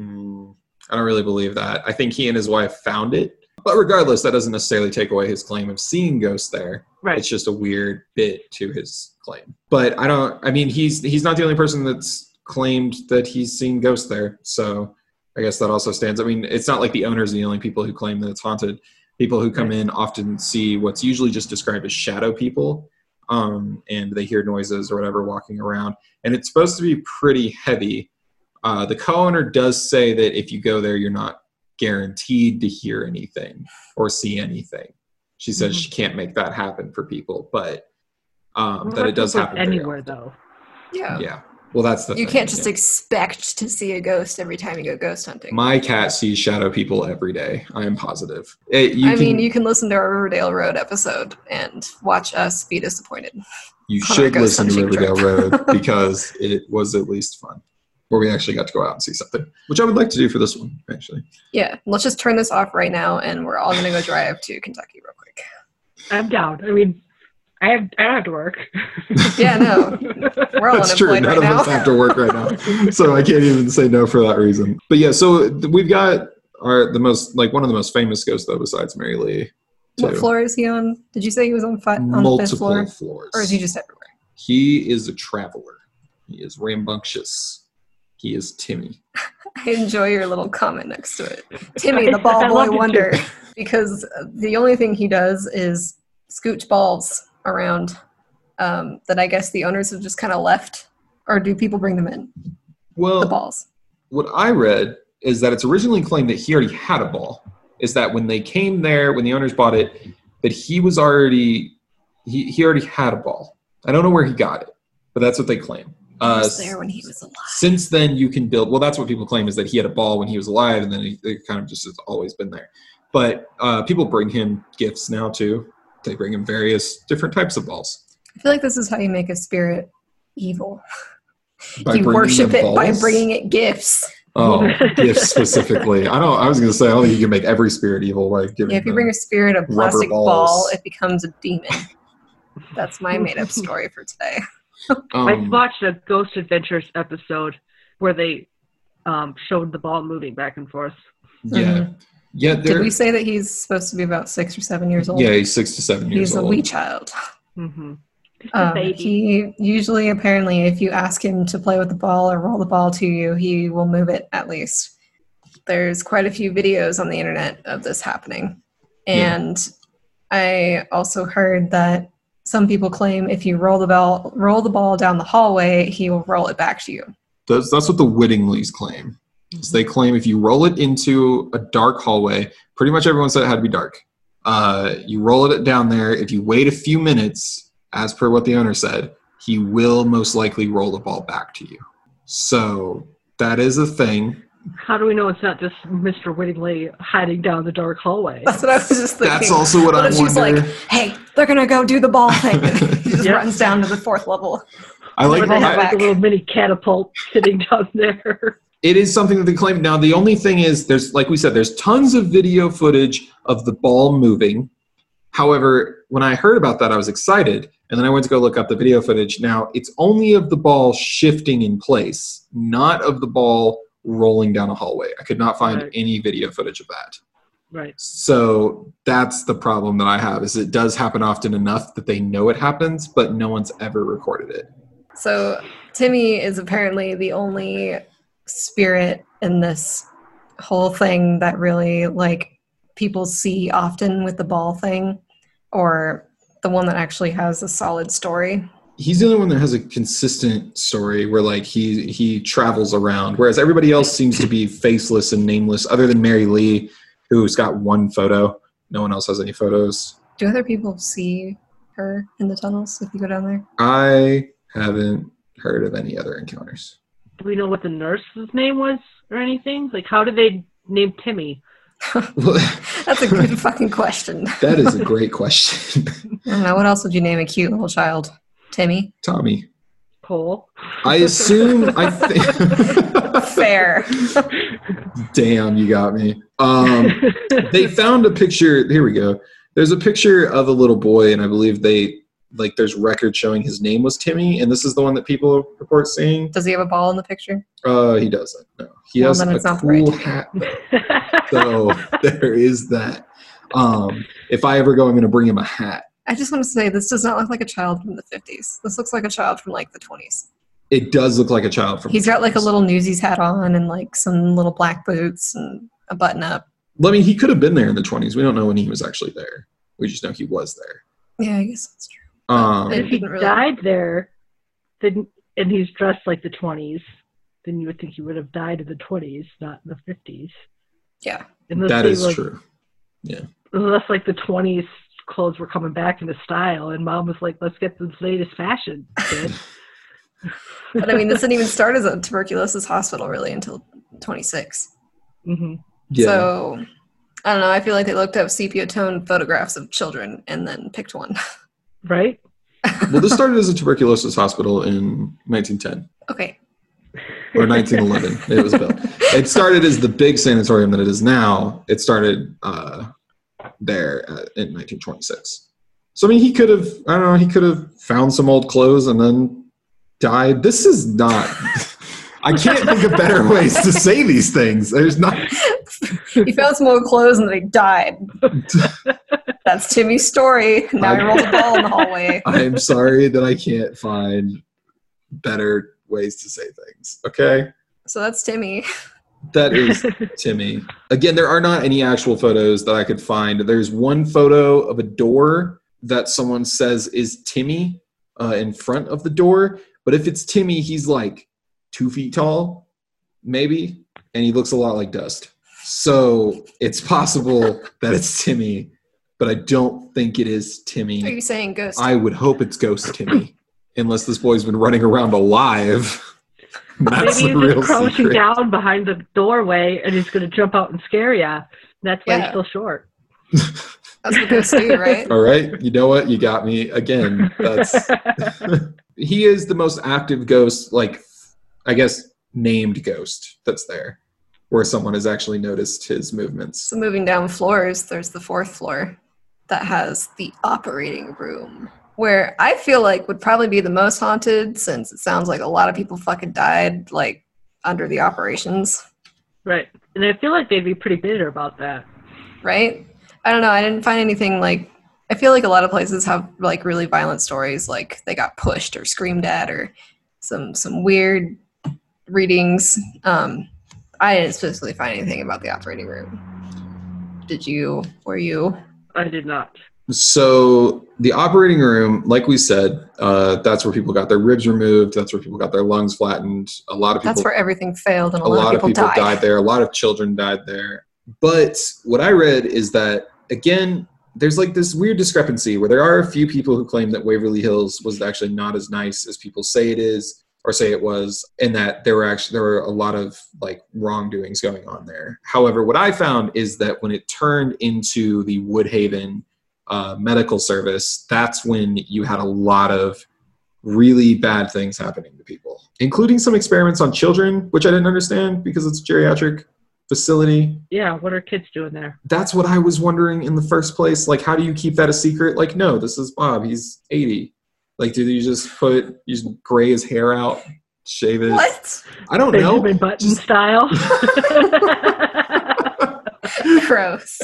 mm, i don't really believe that i think he and his wife found it but regardless that doesn't necessarily take away his claim of seeing ghosts there right. it's just a weird bit to his claim. But I don't. I mean, he's he's not the only person that's claimed that he's seen ghosts there. So I guess that also stands. I mean, it's not like the owners are the only people who claim that it's haunted. People who come in often see what's usually just described as shadow people, um, and they hear noises or whatever walking around. And it's supposed to be pretty heavy. Uh, the co-owner does say that if you go there, you're not guaranteed to hear anything or see anything. She says Mhm. she can't make that happen for people, but um, Well, that it does happen anywhere though. yeah. Yeah. Well, that's the You thing, can't just yeah. expect to see a ghost every time you go ghost hunting. My cat sees shadow people every day. I am positive. It, you I can, mean, you can listen to our Riverdale Road episode and watch us be disappointed. you should listen to Riverdale trip. Road [LAUGHS] because it was at least fun, where we actually got to go out and see something, which I would like to do for this one. Actually, Yeah, let's just turn this off right now, and we're all gonna go drive to Kentucky real quick. I'm down. I mean, I have I don't have to work. Yeah, no, we're all [LAUGHS] that's true. None right of us have to work right now, so I can't even say no for that reason. But yeah, so we've got our the most like one of the most famous ghosts though, besides Mary Lee. What floor is he on? Did you say he was on, fi- on the fifth Multiple floor, floors. or is he just everywhere? He is a traveler. He is rambunctious. He is Timmy. [LAUGHS] I enjoy your little comment next to it. [LAUGHS] Timmy, the ball boy loved it too. wonder, [LAUGHS] because the only thing he does is scooch balls around um, that I guess the owners have just kind of left, or do people bring them in Well, the balls? what I read is that it's originally claimed that he already had a ball. Is that when they came there, when the owners bought it, that he was already he, he already had a ball. I don't know where he got it, but that's what they claim. He Uh, was there when he was alive. since then, you can build. Well, that's what people claim is that he had a ball when he was alive, and then he, it kind of just has always been there. But uh, people bring him gifts now too. They bring him various different types of balls. I feel like this is how you make a spirit evil. [LAUGHS] By you bringing worship them it by bringing it gifts. Oh, [LAUGHS] gifts specifically. I don't. I was going to say I don't think you can make every spirit evil by giving. Yeah, if you bring a spirit a rubber plastic ball, it becomes a demon. That's my [LAUGHS] made up story for today. I um, watched a Ghost Adventures episode where they um, showed the ball moving back and forth. yeah, yeah. Did we say that he's supposed to be about six or seven years old? yeah, he's six to seven years he's a wee child. hmm a Um, baby. he usually, apparently, if you ask him to play with the ball or roll the ball to you, he will move it at least. There's quite a few videos on the internet of this happening. Yeah. And I also heard that some people claim if you roll the ball roll the ball down the hallway, he will roll it back to you. That's that's what the Mattinglys claim. So they claim if you roll it into a dark hallway, pretty much everyone said it had to be dark. Uh, you roll it down there. If you wait a few minutes, as per what the owner said, he will most likely roll the ball back to you. So that is a thing. How do we know it's not just Mr. Mattingly hiding down the dark hallway? That's what I was just thinking. That's also what What I if she's wonder. like, hey, they're gonna go do the ball thing. he just Yeah. runs down to the fourth level. I like. Where they have I- like a little mini catapult sitting down there. it is something that they claim. Now, the only thing is, there's like we said, there's tons of video footage of the ball moving. However, when I heard about that, I was excited, and then I went to go look up the video footage. Now, it's only of the ball shifting in place, not of the ball rolling down a hallway. I could not find Right. any video footage of that. Right. So that's the problem that I have. Is it does happen often enough that they know it happens, but no one's ever recorded it. So Timmy is apparently the only spirit in this whole thing that really like people see often with the ball thing or the one that actually has a solid story. He's the only one that has a consistent story where like he he travels around whereas everybody else seems to be faceless and nameless other than mary lee who's got one photo no one else has any photos Do other people see her in the tunnels if you go down there? i haven't heard of any other encounters Do we know what the nurse's name was or anything? Like, how did they name Timmy? [LAUGHS] That's a good fucking question. [LAUGHS] that is a great question I don't know. What else would you name a cute little child? Timmy? tommy Cole. i assume i think [LAUGHS] Fair. damn you got me um they found a picture here we go there's a picture of a little boy and i believe they like there's record showing his name was timmy and this is the one that people report seeing Does he have a ball in the picture? uh he doesn't no he Well, has then a it's not the right cool Timmy. hat [LAUGHS] so there is that um if i ever go i'm going to bring him a hat I just want to say this does not look like a child from the 50s. This looks like a child from like the 20s. it does look like a child from He's got like a little newsies hat on and like some little black boots and a button up. i mean he could have been there in the 20s we don't know when he was actually there we just know he was there Yeah, I guess that's true. um if he really- died there, then and he's dressed like the 20s, then you would think he would have died in the 20s, not in the 50s. Yeah. Unless that they is were- true Unless like the 20s clothes were coming back into style, and mom was like, "Let's get the latest fashion." [LAUGHS] But I mean, this didn't even start as a tuberculosis hospital really until 26. hmm yeah So I don't know. I feel like they looked up sepia tone photographs of children and then picked one. Right? well this started as a tuberculosis hospital in 1910 Okay. or 1911 it was built it started as the big sanatorium that it is now it started uh, there at, in 1926 so i mean he could have i don't know he could have found some old clothes and then died this is not [LAUGHS] i can't think of better ways to say these things there's not [LAUGHS] he found some old clothes and they died. [LAUGHS] That's Timmy's story. Now he rolled a ball in the hallway. i'm sorry that i can't find better ways to say things okay So that's Timmy. That is [LAUGHS] Timmy. Again, there are not any actual photos that I could find. There's one photo of a door that someone says is Timmy uh, in front of the door. But if it's Timmy, he's like two feet tall, maybe, and he looks a lot like Dust. So it's possible that it's Timmy, but I don't think it is Timmy. Are you saying ghost? I would hope it's Ghost Timmy, unless this boy's been running around alive. That's Maybe he's just crouching secret. down behind the doorway and he's going to jump out and scare ya. That's why Yeah. he's so short. [LAUGHS] That's what ghosts [LAUGHS] do, right? All right, you know what? You got me again. That's [LAUGHS] he is the most active ghost, like I guess named ghost that's there, where someone has actually noticed his movements. So moving down floors, there's the fourth floor that has the operating room, where I feel like would probably be the most haunted since it sounds like a lot of people fucking died like under the operations, right. And I feel like they'd be pretty bitter about that. right? I don't know. I didn't find anything like I feel like a lot of places have like really violent stories like they got pushed or screamed at or some some weird readings. Um I didn't specifically find anything about the operating room. Did you? Were you? I did not. So the operating room, like we said, uh, that's where people got their ribs removed. That's where people got their lungs flattened. A lot of people That's where everything failed and a, a lot, of people, died. died there. A lot of children died there. But what I read is that again, there's like this weird discrepancy where there are a few people who claim that Waverly Hills was actually not as nice as people say it is or say it was, and that there were actually there were a lot of like wrongdoings going on there. However, what I found is that when it turned into the Woodhaven uh, medical service, that's when you had a lot of really bad things happening to people, including some experiments on children, which I didn't understand because it's a geriatric facility. Yeah, what are kids doing there? That's what I was wondering in the first place. Like, how do you keep that a secret? Like, no, this is Bob. He's 80. Like, do you just put, you just gray his hair out, shave it? What? I don't know. Benjamin Button Just- style. [LAUGHS] [LAUGHS] [LAUGHS] Gross.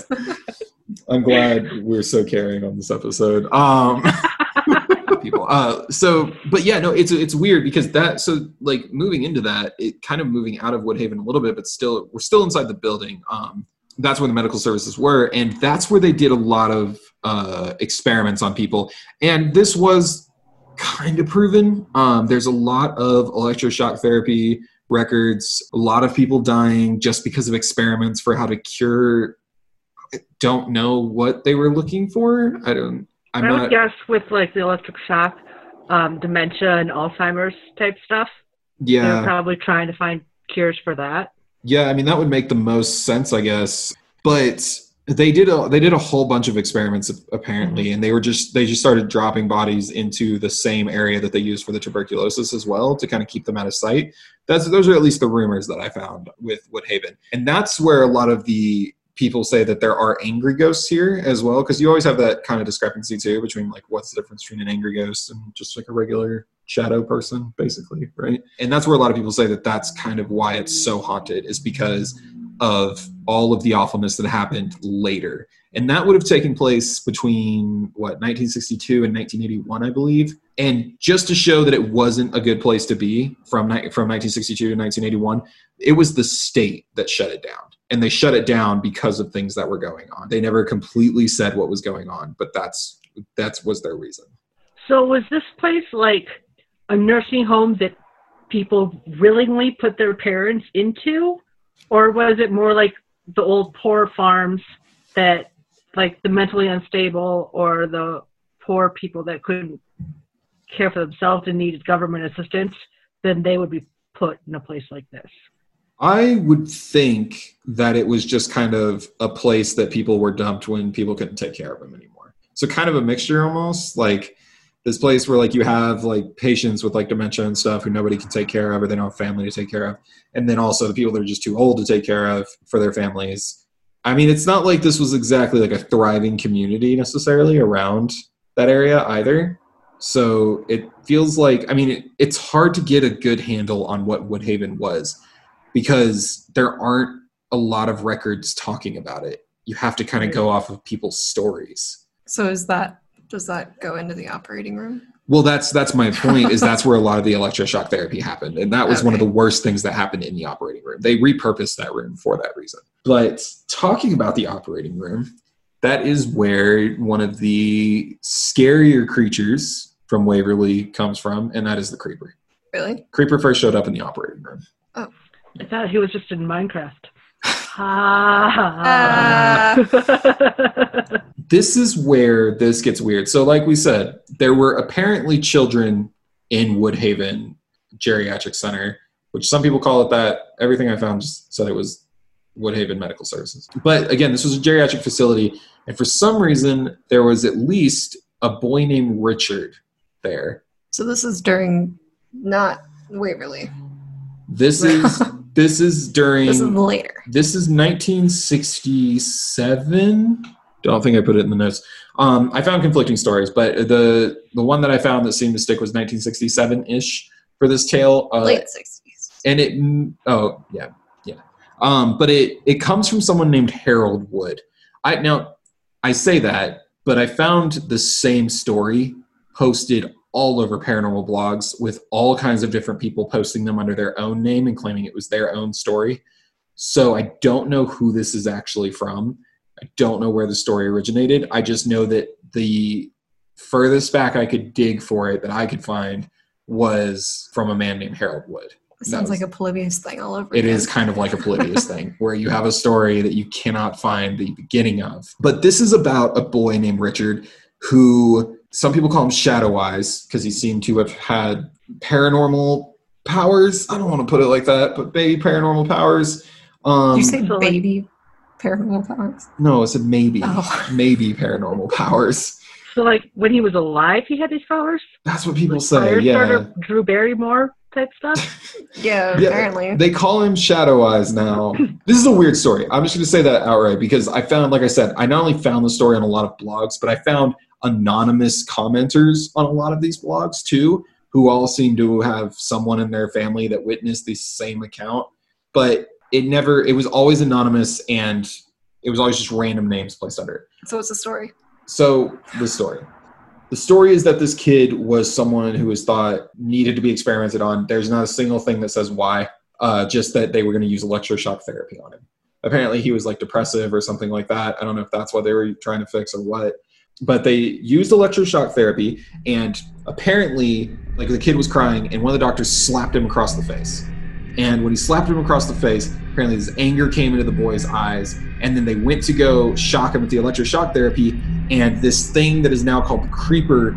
I'm glad we're so caring on this episode. Um, [LAUGHS] people. Uh, so, but yeah, no, it's it's weird because that. So, like moving into that, it kind of moving out of Woodhaven a little bit, but still, we're still inside the building. Um, that's where the medical services were, and that's where they did a lot of uh, experiments on people. And this was kind of proven. Um, there's a lot of electroshock therapy records, a lot of people dying just because of experiments for how to cure. I don't know what they were looking for. I don't. I'm I would not. guess with like the electric shock, um, dementia and Alzheimer's type stuff. Yeah, they're probably trying to find cures for that. yeah. I mean, that would make the most sense, I guess. But they did a they did a whole bunch of experiments apparently, mm-hmm. and they were just they just started dropping bodies into the same area that they used for the tuberculosis as well to kind of keep them out of sight. That's those are at least the rumors that I found with Woodhaven, and that's where a lot of the people say that there are angry ghosts here as well because you always have that kind of discrepancy too between like what's the difference between an angry ghost and just like a regular shadow person basically right? And that's where a lot of people say that that's kind of why it's so haunted is because of all of the awfulness that happened later. And that would have taken place between what 1962 and 1981 i believe. And just to show that it wasn't a good place to be from from 1962 to 1981 it was the state that shut it down. And they shut it down because of things that were going on. They never completely said what was going on but that's that's was their reason. So was this place like a nursing home that people willingly put their parents into, or was it more like the old poor farms that, like the mentally unstable or the poor people that couldn't care for themselves and needed government assistance? Then they would be put in a place like this. I would think that it was just kind of a place that people were dumped when people couldn't take care of them anymore. So kind of a mixture almost like this place where like you have like patients with like dementia and stuff who nobody can take care of or they don't have family to take care of. And then also the people that are just too old to take care of for their families. I mean, it's not like this was exactly like a thriving community necessarily around that area either. So it feels like, I mean, it, it's hard to get a good handle on what Woodhaven was because there aren't a lot of records talking about it. You have to kind of go off of people's stories. So is that does that go into the operating room? Well, that's that's my point. is that's where a lot of the electroshock therapy happened, and that was one of the worst things that happened in the operating room. They repurposed that room for that reason. But talking about the operating room, that is where one of the scarier creatures from Waverly comes from, and that is the creeper. Really? Creeper first showed up in the operating room. Oh, I thought he was just in Minecraft. Ah. [LAUGHS] this is where this gets weird. So, like we said, there were apparently children in Woodhaven Geriatric Center, which some people call it that. Everything I found just said it was Woodhaven Medical Services. But again, this was a geriatric facility, and for some reason, there was at least a boy named Richard there. So this is during not Waverly. This is [LAUGHS] this is during This is later. This is 1967. Don't think I put it in the notes. Um, I found conflicting stories, but the the one that I found that seemed to stick was 1967 ish for this tale. Uh, Late sixties. and it oh yeah yeah um but it it comes from someone named harold wood i now i say that but i found the same story posted all over paranormal blogs with all kinds of different people posting them under their own name and claiming it was their own story so i don't know who this is actually from i don't know where the story originated i just know that the furthest back i could dig for it that i could find was from a man named harold wood It sounds was- like a Polybius thing all over. it again. is kind of like a Polybius [LAUGHS] thing, where you have a story that you cannot find the beginning of. But this is about a boy named Richard who some people call him Shadow Eyes because he seemed to have had paranormal powers. I don't want to put it like that, but maybe paranormal powers. Um, Did you say baby paranormal powers? no? I said maybe, Oh. maybe paranormal powers. so, like, when he was alive, he had these powers? That's what people Like say. Yeah, Drew Barrymore type stuff? [LAUGHS] Yeah, Yeah. apparently. They call him Shadow Eyes now. [CLEARS THROAT] this is a weird story. I'm just going to say that outright because I found, like I said, I not only found the story on a lot of blogs, but I found anonymous commenters on a lot of these blogs too, who all seem to have someone in their family that witnessed the same account. But it never, it was always anonymous and it was always just random names placed under it. so it's a story? So the story. The story is that this kid was someone who was thought needed to be experimented on. There's not a single thing that says why, uh, just that they were going to use electroshock therapy on him. Apparently, he was like depressive or something like that. I don't know if that's what they were trying to fix or what. But they used electroshock therapy, and apparently, like the kid was crying, and one of the doctors slapped him across the face. And when he slapped him across the face, apparently his anger came into the boy's eyes. And then they went to go shock him with the electroshock therapy. And this thing that is now called the creeper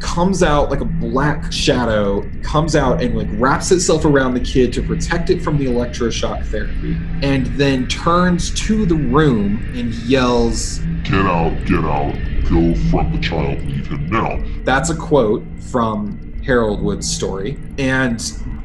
comes out like a black shadow, comes out and like wraps itself around the kid to protect it from the electroshock therapy. And then turns to the room and yells, Get out, get out. Go from the child, leave him now. That's a quote from Harold Wood's story. And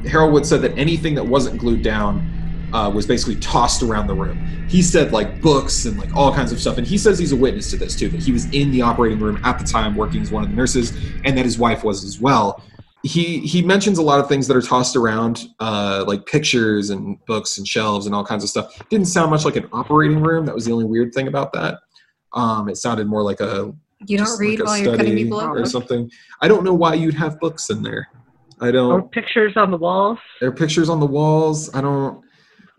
Harold Wood said that anything that wasn't glued down uh, was basically tossed around the room. He said like books and like all kinds of stuff. And he says he's a witness to this too, that he was in the operating room at the time working as one of the nurses and that his wife was as well. He he mentions a lot of things that are tossed around, uh, like pictures and books and shelves and all kinds of stuff. Didn't sound much like an operating room. That was the only weird thing about that. Um, it sounded more like a You don't read like a while you're cutting study people or something. I don't know why you'd have books in there. I don't. pictures on the walls? There are pictures on the walls. I don't.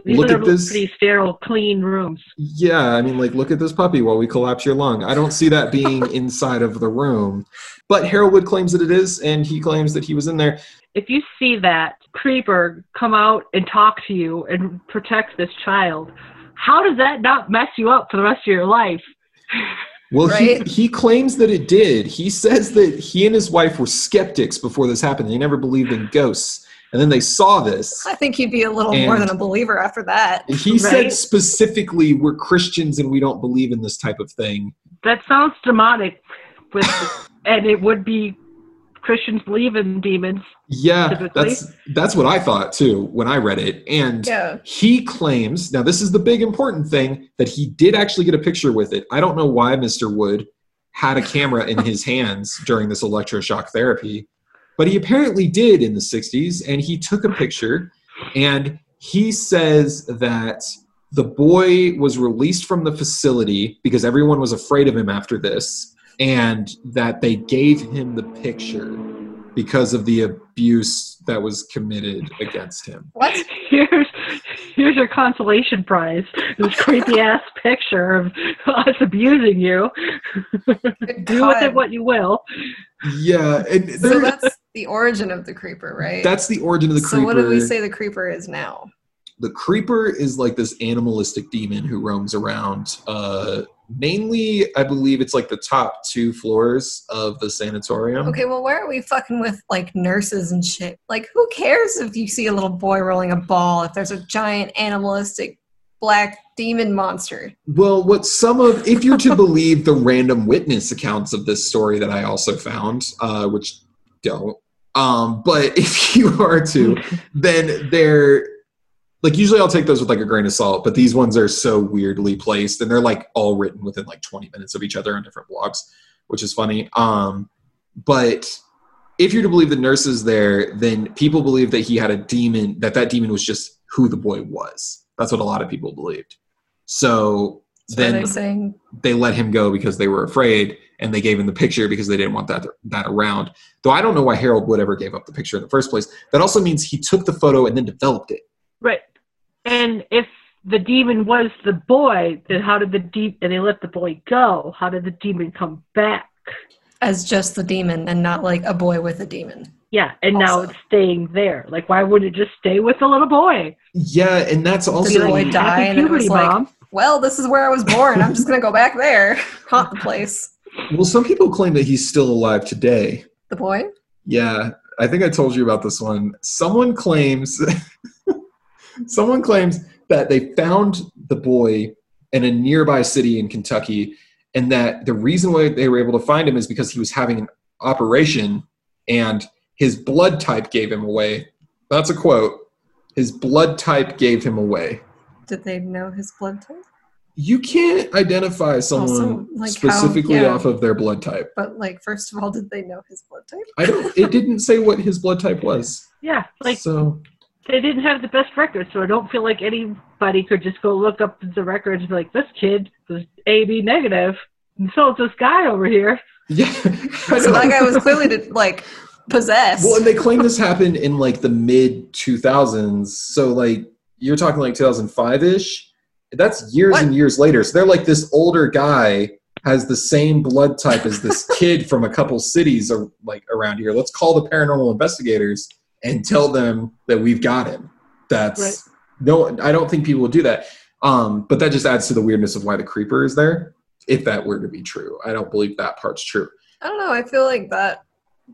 These Look are at this. pretty sterile, clean rooms. Yeah, I mean, like, look at this puppy while we collapse your lung. I don't see that being [LAUGHS] inside of the room. But Harold Wood claims that it is, and he claims that he was in there. If you see that creeper come out and talk to you and protect this child, how does that not mess you up for the rest of your life? Well, Right. he, he claims that it did. He says that he and his wife were skeptics before this happened. They never believed in ghosts. And then they saw this. I think he'd be a little more than a believer after that. He said specifically, we're Christians and we don't believe in this type of thing. That sounds demonic, with, and it would be Christians believe in demons. Yeah, Typically. that's that's what I thought too when I read it. And Yeah. he claims now this is the big important thing that he did actually get a picture with it. I don't know why Mr. Wood had a camera in his [LAUGHS] hands during this electroshock therapy, but he apparently did in the 60s and he took a picture and he says that the boy was released from the facility because everyone was afraid of him after this and that they gave him the picture because of the abuse that was committed against him. What? [LAUGHS] Here's here's your consolation prize. This creepy ass picture of us abusing you. [LAUGHS] Do with it what you will. Yeah, and So that's the origin of the creeper, right? that's the origin of the creeper. so creeper. what do we say the creeper is now? The creeper is like this animalistic demon who roams around uh mainly i believe it's like the top two floors of the sanatorium Okay, well, where are we fucking with like nurses and shit? Like, who cares if you see a little boy rolling a ball if there's a giant animalistic black demon monster? well what some of if you're to believe the random witness accounts of this story that i also found uh which don't um but [LAUGHS] if you are to then they're like usually I'll take those with like a grain of salt, but these ones are so weirdly placed and they're like all written within like 20 minutes of each other on different blogs, which is funny. Um, but if you're to believe the nurses there, then people believe that he had a demon, that that demon was just who the boy was. That's what a lot of people believed. So So then they saying they let him go because they were afraid and they gave him the picture because they didn't want that that around. Though I don't know why Harold Wood ever gave up the picture in the first place. That also means he took the photo and then developed it. Right. And if the demon was the boy, then how did the de- and they let the boy go? How did the demon come back? as just the demon and not like a boy with a demon? Yeah, and now it's staying there. Like, why wouldn't it just stay with the little boy? Yeah, and that's also Did the boy Happy die and it was puberty, like, Mom. well, this is where I was born. I'm just gonna go back there, [LAUGHS] haunt the [LAUGHS] place. well. Some people claim that he's still alive today. The boy? Yeah, I think I told you about this one. Someone claims, [LAUGHS] someone claims that they found the boy in a nearby city in Kentucky, and that the reason why they were able to find him is because he was having an operation, and his blood type gave him away. That's a quote. His blood type gave him away. Did they know his blood type? You can't identify someone Also, like, how- specifically yeah. off of their blood type. But like, first of all, did they know his blood type? I don't. It didn't say what his blood type was. Yeah, like so they didn't have the best records, so I don't feel like anybody could just go look up the records and be like, this kid was AB negative, and so is this guy over here. yeah. [LAUGHS] I So that guy was clearly like possessed. Well, and they claim this happened in like the mid 2000s. So like you're talking like 2005 ish. That's years What? and years later. So they're like this older guy has the same blood type as this kid from a couple cities or like around here. Let's call the paranormal investigators and tell them that we've got him. That's Right. no. I don't think people would do that. Um, but that just adds to the weirdness of why the creeper is there. If that were to be true, I don't believe that part's true. I don't know. I feel like that,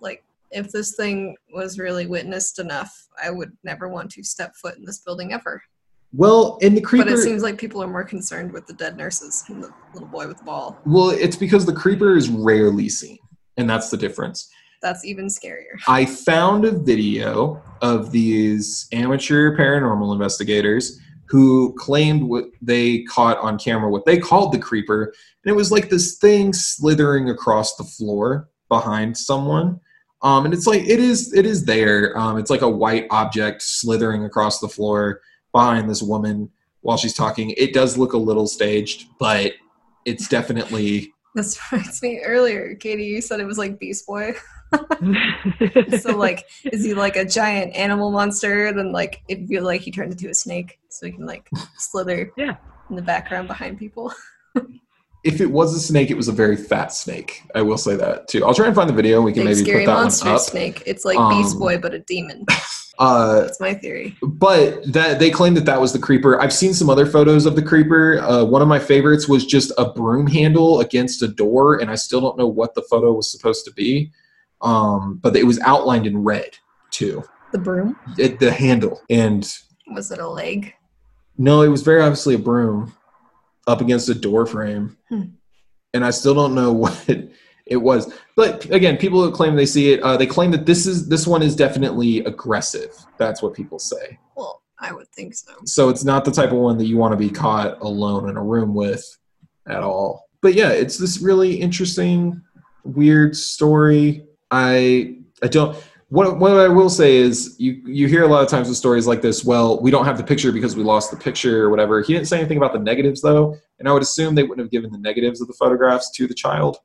like, if this thing was really witnessed enough, I would never want to step foot in this building ever. Well, in the creeper. But it seems like people are more concerned with the dead nurses and the little boy with the ball. Well, it's because the creeper is rarely seen, and that's the difference. That's even scarier. I found a video of these amateur paranormal investigators who claimed what they caught on camera, what they called the creeper, and it was like this thing slithering across the floor behind someone. Um, and it's like it is it is there. Um, it's like a white object slithering across the floor behind this woman while she's talking. It does look a little staged, but it's definitely This reminds me earlier, Katie, you said it was like Beast Boy. [LAUGHS] [LAUGHS] So, like, is he like a giant animal monster? Then, like, if you like, he turned into a snake so he can, like, slither Yeah. in the background behind people. [LAUGHS] if it was a snake, it was a very fat snake. I will say that too. I'll try and find the video. and We can Big maybe scary put that monster one up. snake. It's like Um, Beast Boy, but a demon. [LAUGHS] Uh, That's my theory. but that they claim that that was the creeper. I've seen some other photos of the creeper. Uh, one of my favorites was just a broom handle against a door, and I still don't know what the photo was supposed to be. Um, but it was outlined in red too. The broom? It, the handle, and Was it a leg? no, it was very obviously a broom up against a door frame, Hmm. and I still don't know [LAUGHS] what it was. But again, people who claim they see it, uh, they claim that this is this one is definitely aggressive. That's what people say. Well, I would think so. So it's not the type of one that you want to be caught alone in a room with at all. But yeah, it's this really interesting, weird story. I I don't. What what I will say is you you hear a lot of times with stories like this. Well, we don't have the picture because we lost the picture or whatever. He didn't say anything about the negatives though, and I would assume they wouldn't have given the negatives of the photographs to the child.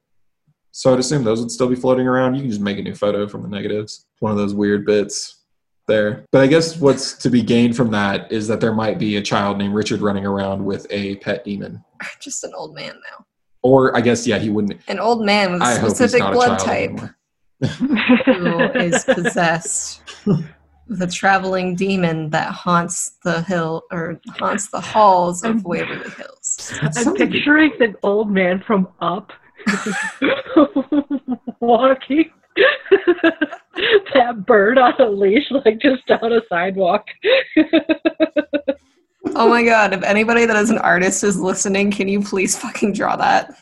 So I'd assume those would still be floating around. You can just make a new photo from the negatives. One of those weird bits there. But I guess what's to be gained from that is that there might be a child named Richard running around with a pet demon. [LAUGHS] Just an old man now. Or I guess yeah, he wouldn't. An old man with a specific blood type anymore. Who [LAUGHS] is possessed with a traveling demon that haunts the hill or haunts the halls of Waverly Hills. I'm Something- picturing an old man from Up [LAUGHS] walking [LAUGHS] that bird on a leash, like just down a sidewalk. Oh my god, if anybody that is an artist is listening, can you please fucking draw that?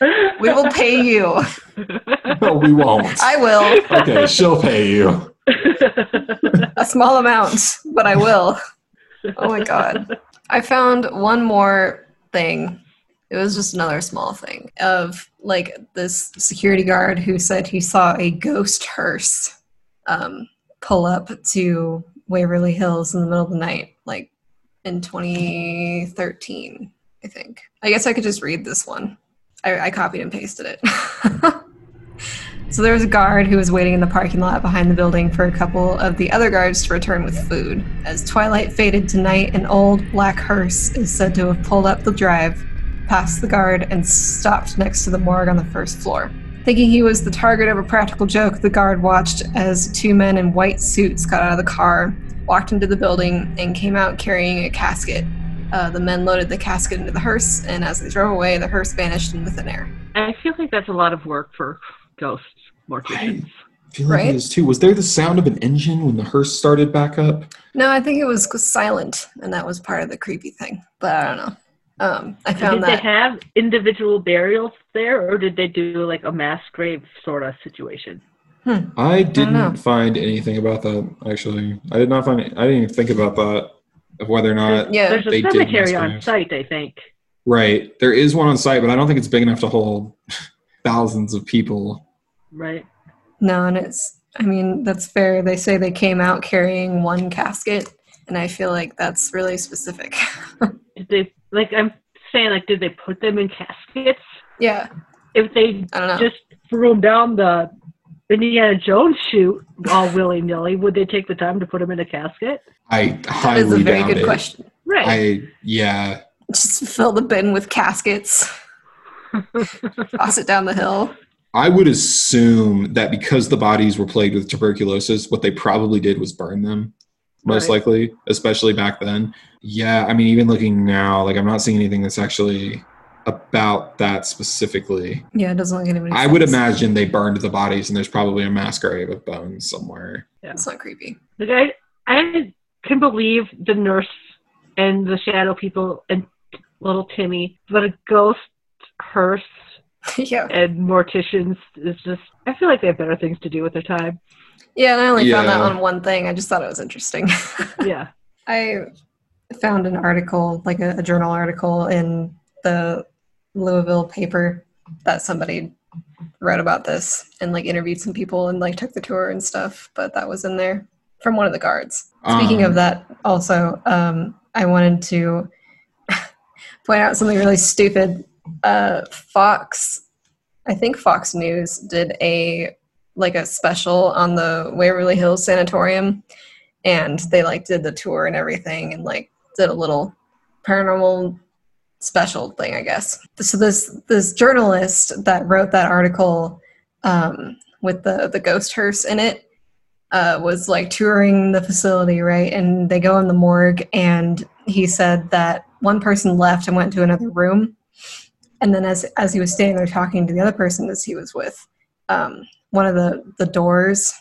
We will pay you. [LAUGHS] No, we won't. I will. okay, she'll pay you. [LAUGHS] A small amount, but I will. Oh my god. I found one more thing. It was just another small thing of like this security guard who said he saw a ghost hearse um, pull up to Waverly Hills in the middle of the night, like in 2013, I think. I guess I could just read this one. I, I copied and pasted it. [LAUGHS] so there was a guard who was waiting in the parking lot behind the building for a couple of the other guards to return with food. As twilight faded to night, an old black hearse is said to have pulled up the drive, past the guard, and stopped next to the morgue on the first floor. Thinking he was the target of a practical joke, the guard watched as two men in white suits got out of the car, walked into the building, and came out carrying a casket. Uh, the men loaded the casket into the hearse, and as they drove away, the hearse vanished into thin air. I feel like that's a lot of work for ghosts, morticians. I feel like Right? it is too. Was there the sound of an engine when the hearse started back up? No, I think it was silent, and that was part of the creepy thing. But I don't know. Um, I found that. Did they have individual burials there, or did they do like a mass grave sort of situation? I didn't know. find anything about that. Actually, I did not find. It, I didn't even think about that of whether or not. yeah, There's a cemetery on site, I think. Right, there is one on site, but I don't think it's big enough to hold [LAUGHS] thousands of people. Right. no, and it's. I mean, that's fair. They say they came out carrying one casket, and I feel like that's really specific. [LAUGHS] Did they like? I'm saying, like, did they put them in caskets? yeah, If they I don't know. just threw them down the Indiana Jones chute all willy nilly, would they take the time to put them in a casket? I that highly is a very doubt good it. question. Right. I yeah. Just fill the bin with caskets, [LAUGHS] toss it down the hill. I would assume that because the bodies were plagued with tuberculosis, what they probably did was burn them, most Right. likely, especially back then. Yeah, I mean, even looking now, like I'm not seeing anything that's actually about that specifically. Yeah, it doesn't look anybody. I would imagine they burned the bodies, and there's probably a mass grave of bones somewhere. Yeah, it's not creepy. Like I, I can believe the nurse and the shadow people and little Timmy, but a ghost hearse [LAUGHS] yeah, and morticians is just. I feel like they have better things to do with their time. yeah. And I only found that on one thing. I just thought it was interesting. [LAUGHS] Yeah. I found an article, like a, a journal article in the Louisville paper that somebody wrote about this and like interviewed some people and like took the tour and stuff, but that was in there from one of the guards. Speaking Um, of that, also, um, I wanted to [LAUGHS] point out something really stupid. Uh, Fox, I think Fox News did a like a special on the Waverly Hills Sanatorium, and they like did the tour and everything, and like did a little paranormal special thing, I guess. So this this journalist that wrote that article um, with the the ghost hearse in it uh, was like touring the facility, right? And they go in the morgue, and he said that one person left and went to another room, and then as as he was standing there talking to the other person as he was with, um, one of the the doors,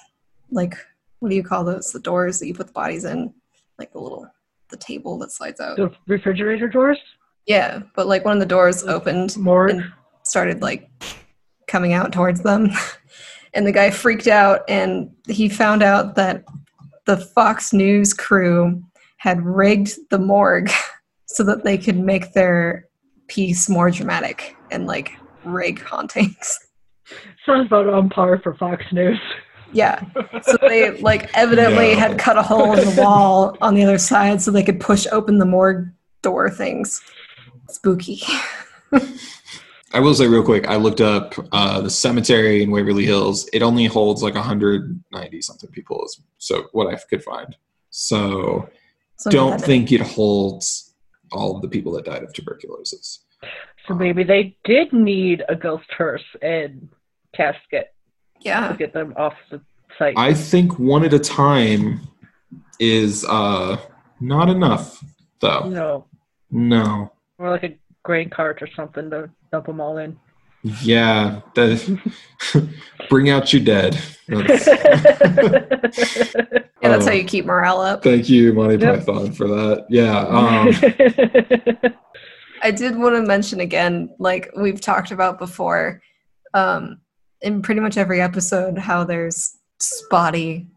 like what do you call those? The doors that you put the bodies in, like the little the table that slides out. The refrigerator doors. Yeah, but like one of the doors opened More. and started like coming out towards them. [LAUGHS] and the guy freaked out and he found out that the Fox News crew had rigged the morgue [LAUGHS] so that they could make their piece more dramatic and like rig hauntings. [LAUGHS] Sounds about on par for Fox News. Yeah. So they like evidently No. had cut a hole in the wall on the other side so they could push open the morgue door things. Spooky. [LAUGHS] I will say real quick. I looked up uh, the cemetery in Waverly Hills. It only holds like 190 something people. Is so what I could find. So So don't think it holds all of the people that died of tuberculosis. So maybe they did need a ghost hearse and casket. Yeah. to get them off the site. I think one at a time is uh, not enough, though. no, No. Or like a grain cart or something to dump them all in. Yeah, that [LAUGHS] bring out your dead. That's- [LAUGHS] Yeah, that's Oh. how you keep morale up. Thank you, Monty Yep. Python, for that. Yeah. Um, [LAUGHS] I did want to mention again, like we've talked about before, um, in pretty much every episode, how there's spotty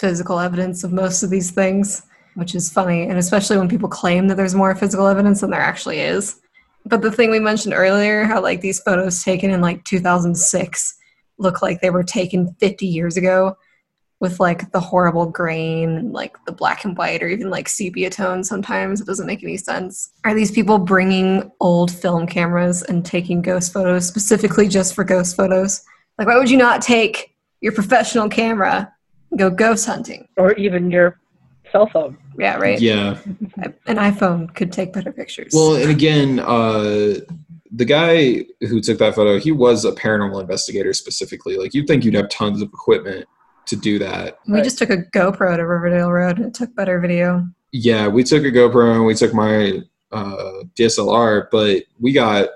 physical evidence of most of these things, which is funny, and especially when people claim that there's more physical evidence than there actually is. But the thing we mentioned earlier, how like these photos taken in like 2006 look like they were taken 50 years ago with like the horrible grain and like the black and white or even like sepia tone sometimes it doesn't make any sense. Are these people bringing old film cameras and taking ghost photos specifically just for ghost photos? Like why would you not take your professional camera and go ghost hunting? Or even your cell phone. yeah right yeah. [LAUGHS] an iphone could take better pictures Well, and again, uh, the guy who took that photo, he was a paranormal investigator specifically. Like, you'd think you'd have tons of equipment to do that. we just took a gopro to riverdale road and it took better video Yeah, we took a GoPro and we took my uh, DSLR, but we got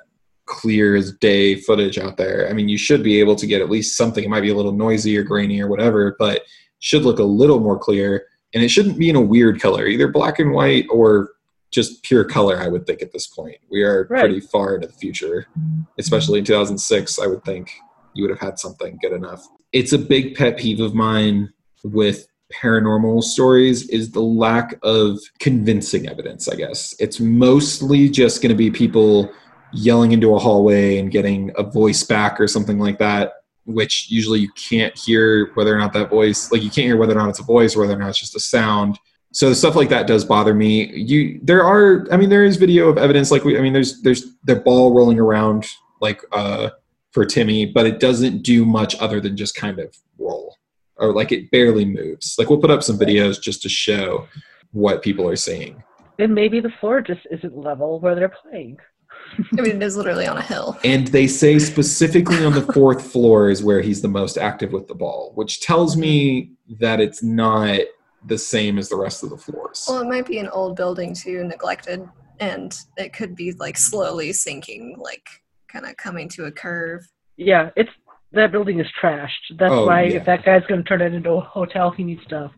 clear as day footage out there. I mean, you should be able to get at least something. It might be a little noisy or grainy or whatever, but should look a little more clear. And it shouldn't be in a weird color, either black and white or just pure color. I would think at this point we are Right. pretty far into the future, mm-hmm. especially in 2006. I would think you would have had something good enough. It's a big pet peeve of mine with paranormal stories is the lack of convincing evidence, I guess. It's mostly just going to be people yelling into a hallway and getting a voice back or something like that, which usually you can't hear whether or not that voice, like you can't hear whether or not it's a voice or whether or not it's just a sound. So stuff like that does bother me. You there are I mean there is video of evidence like we I mean there's there's the ball rolling around like uh for Timmy, but it doesn't do much other than just kind of roll or like it barely moves. Like we'll put up some videos just to show what people are seeing. And maybe the floor just isn't level where they're playing. I mean it is literally on a hill And they say specifically on the [LAUGHS] fourth floor is where he's the most active with the ball, which tells me that it's not the same as the rest of the floors. well it might be an old building too neglected and it could be like slowly sinking like kind of coming to a curve Yeah, it's that building is trashed. That's Oh, why yeah. if that guy's going to turn it into a hotel, he needs to.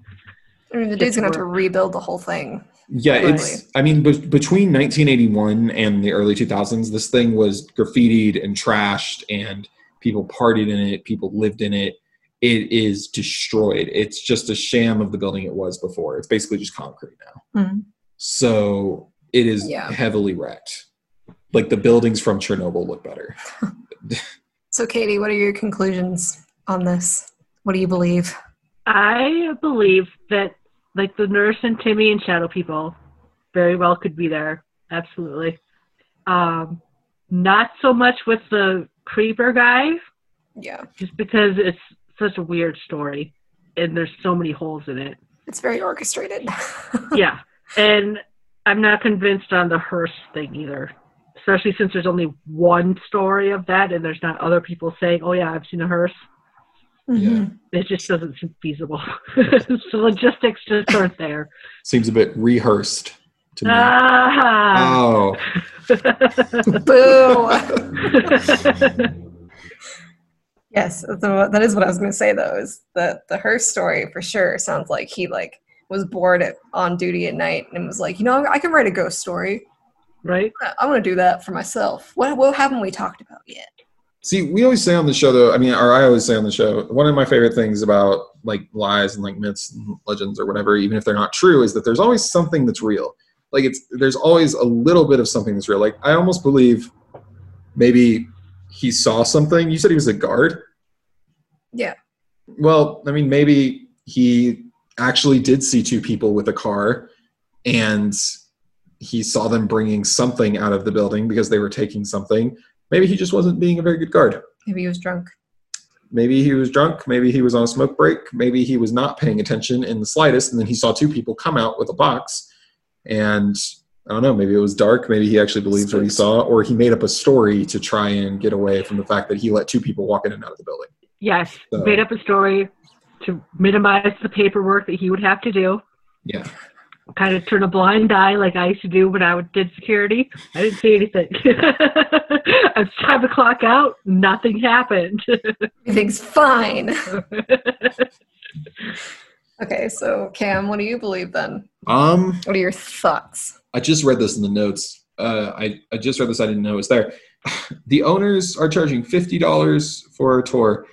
I mean, the Get dude's gonna have to rebuild the whole thing. Yeah, it's. I mean, be- between 1981 and the early 2000s, this thing was graffitied and trashed, and people partied in it. People lived in it. It is destroyed. It's just a sham of the building it was before. It's basically just concrete now. Mhm. So it is Yeah. heavily wrecked. Like the buildings from Chernobyl look better. [LAUGHS] So, Katie, what are your conclusions on this? What do you believe? I believe that like the nurse and Timmy and Shadow People very well could be there. Absolutely. Um, not so much with the creeper guy, Yeah, just because it's such a weird story and there's so many holes in it. it's very orchestrated. [LAUGHS] yeah. And I'm not convinced on the hearse thing either. Especially since there's only one story of that and there's not other people saying, Oh yeah, I've seen a hearse. Mhm. It just doesn't seem feasible. [LAUGHS] the logistics just aren't there. Seems a bit rehearsed to me. Ah. oh, [LAUGHS] Boo! [LAUGHS] yes, so that is what I was going to say. Though is that the her story for sure sounds like he like was bored at, on duty at night and was like, you know, I can write a ghost story. right? I want to do that for myself. What what haven't we talked about yet? See, we always say on the show, though. I mean, or I always say on the show, one of my favorite things about like lies and like myths and legends or whatever, even if they're not true, is that there's always something that's real. Like it's there's always a little bit of something that's real. Like I almost believe maybe he saw something. You said he was a guard. Yeah. Well, I mean, maybe he actually did see two people with a car, and he saw them bringing something out of the building because they were taking something maybe he just wasn't being a very good guard. Maybe he was drunk. Maybe he was drunk. Maybe he was on a smoke break. Maybe he was not paying attention in the slightest. And then he saw two people come out with a box. And I don't know, maybe it was dark. Maybe he actually believes what he saw, or he made up a story to try and get away from the fact that he let two people walk in and out of the building. Yes, So- made up a story to minimize the paperwork that he would have to do. Yeah. Kind of turn a blind eye like I used to do when I did security. I didn't see anything. [LAUGHS] it's time to clock out. Nothing happened. [LAUGHS] Everything's fine. [LAUGHS] Okay, so Cam, what do you believe then? Um, What are your thoughts? I just read this in the notes. Uh, I, I just read this. I didn't know it was there. The owners are charging fifty dollars for a tour.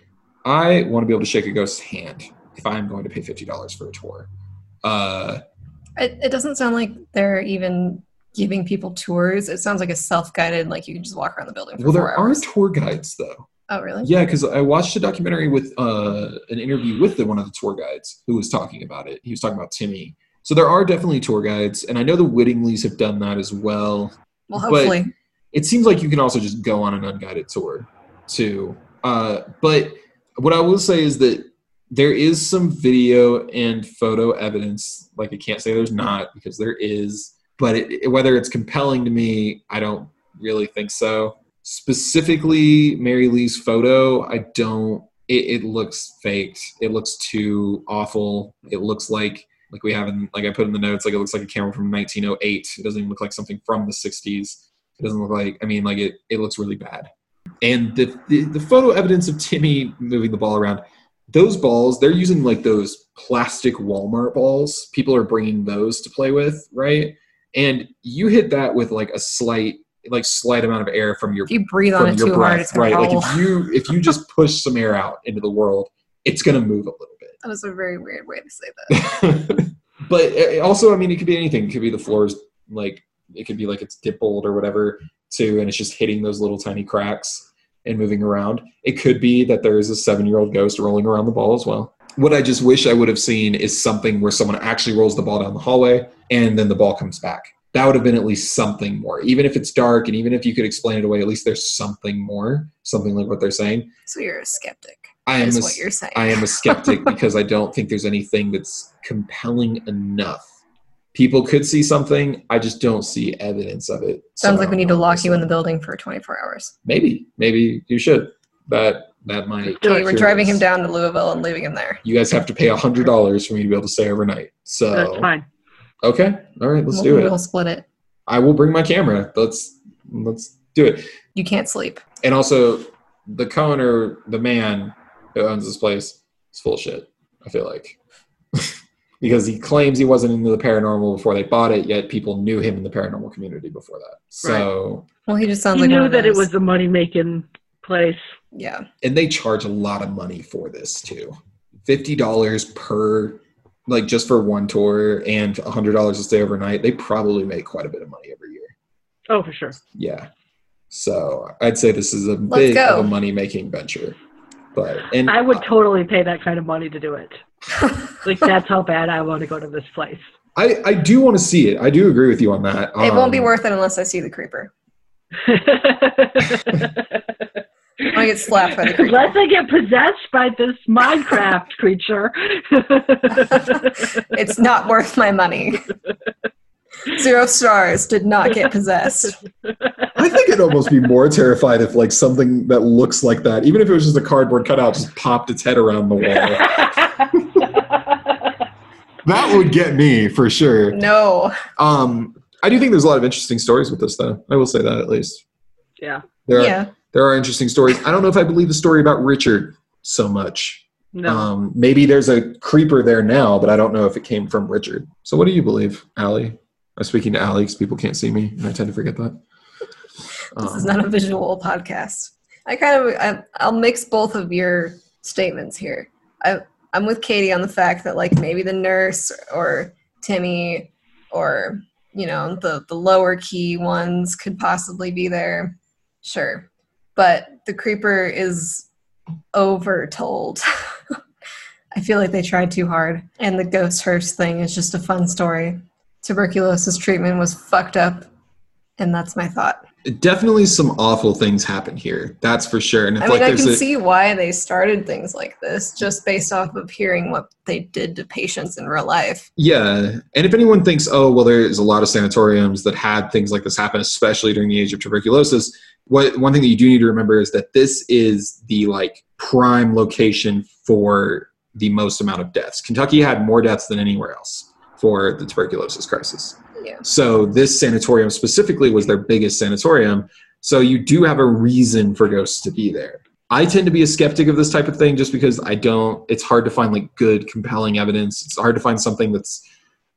I want to be able to shake a ghost's hand if I'm going to pay fifty dollars for a tour. Uh, It, it doesn't sound like they're even giving people tours. It sounds like a self-guided, like you can just walk around the building for well, there are tour guides though. oh, really? Yeah, because I watched a documentary with uh, an interview with the, one of the tour guides who was talking about it. He was talking about Timmy. So there are definitely tour guides, and I know the Mattinglys have done that as well. Well, But- hopefully. it seems like you can also just go on an unguided tour too. Uh, but what I will say is that there is some video and photo evidence. Like I can't say there's hmm. not because there is, but it, it- whether it's compelling to me, I don't really think so. Specifically, Mary Lee's photo, I don't. It, it looks faked. It looks too awful. It looks like like we have in like I put in the notes. Like it looks like a camera from 1908. It doesn't even look like something from the 60s. It doesn't look like. I mean, like it. It looks really bad. And the, the the photo evidence of Timmy moving the ball around, those balls they're using like those plastic Walmart balls. People are bringing those to play with, right? And you hit that with like a slight like slight amount of air from your If you breathe on it your too breath, hard, it's right? Like if you if you just [LAUGHS] push some air out into the world, it's gonna move a little bit. that was a very weird way to say that. [LAUGHS] but it- also, I mean, it could be anything. It could be the floors, like it could be like it's dimpled or whatever, too, and it's just hitting those little tiny cracks and moving around. It could be that there is a seven-year-old ghost rolling around the ball as well. What I just wish I would have seen is something where someone actually rolls the ball down the hallway and then the ball comes back. That would have been at least something more. Even if it's dark and even if you could explain it away, at least there's something more, something like what they're saying. So you're a skeptic. I am a what you're saying. I am a skeptic [LAUGHS] because I don't think there's anything that's compelling enough. People could see something, I just don't see evidence of it. Sounds I like we need to lock you in the building for 24 hours. Maybe, maybe you should. That that might. Okay, we're driving him down to Louisville and leaving him there. You guys have to pay a hundred dollars for me to be able to stay overnight. So That's fine. okay, all right, let's we'll, do it. We'll split it. I will bring my camera. Let's let's do it. You can't sleep. And also, the co-owner, the man who owns this place, is full of shit. I feel like [LAUGHS] because he claims he wasn't into the paranormal before they bought it, yet people knew him in the paranormal community before that. So, Well, he just sounds He like one knew that it was a money making place. Yeah. and they charge a lot of money for this too. Fifty dollars per, like just for one tour, and a hundred dollars to stay overnight. They probably make quite a bit of money every year. Oh, for sure. Yeah. So I'd say this is a Let's big go. of a money making venture. But and I would totally pay that kind of money to do it. Like [LAUGHS] that's how bad I want to go to this place. I, I do want to see it. I do agree with you on that. it won't be Um, worth it unless I see the creeper. [LAUGHS] I get slapped by the creeper. Unless I get possessed by this Minecraft creature. [LAUGHS] it's not worth my money. Zero stars did not get possessed. [LAUGHS] I think I'd almost be more terrified if like something that looks like that, even if it was just a cardboard cutout, just popped its head around the wall. [LAUGHS] that would get me for sure. No. Um, I do think there's a lot of interesting stories with this, though. I will say that at least yeah. there are Yeah. there are interesting stories. I don't know if I believe the story about Richard so much. No. Um, maybe there's a creeper there now, but I don't know if it came from Richard. So, what do you believe, Allie? I'm speaking to Alex. people can't see me, and I tend to forget that. This is Um, not a visual podcast. I kind of I, I'll mix both of your statements here. I I'm with Katie on the fact that like maybe the nurse or Timmy or you know the the lower key ones could possibly be there. Sure. But the creeper is overtold. [LAUGHS] I feel like they tried too hard. And the ghost hearse thing is just a fun story. Tuberculosis treatment was fucked up. And that's my thought. definitely some awful things happen here. That's for sure. And if I mean, like I can a, see why they started things like this just based off of hearing what they did to patients in real life. Yeah, and if anyone thinks, oh, well, there's a lot of sanatoriums that had things like this happen, especially during the age of tuberculosis. What one thing that you do need to remember is that this is the like prime location for the most amount of deaths. Kentucky had more deaths than anywhere else for the tuberculosis crisis. Yeah. So this sanatorium specifically was their biggest sanatorium. So you do have a reason for ghosts to be there. I tend to be a skeptic of this type of thing just because I don't it's hard to find like good compelling evidence. It's hard to find something that's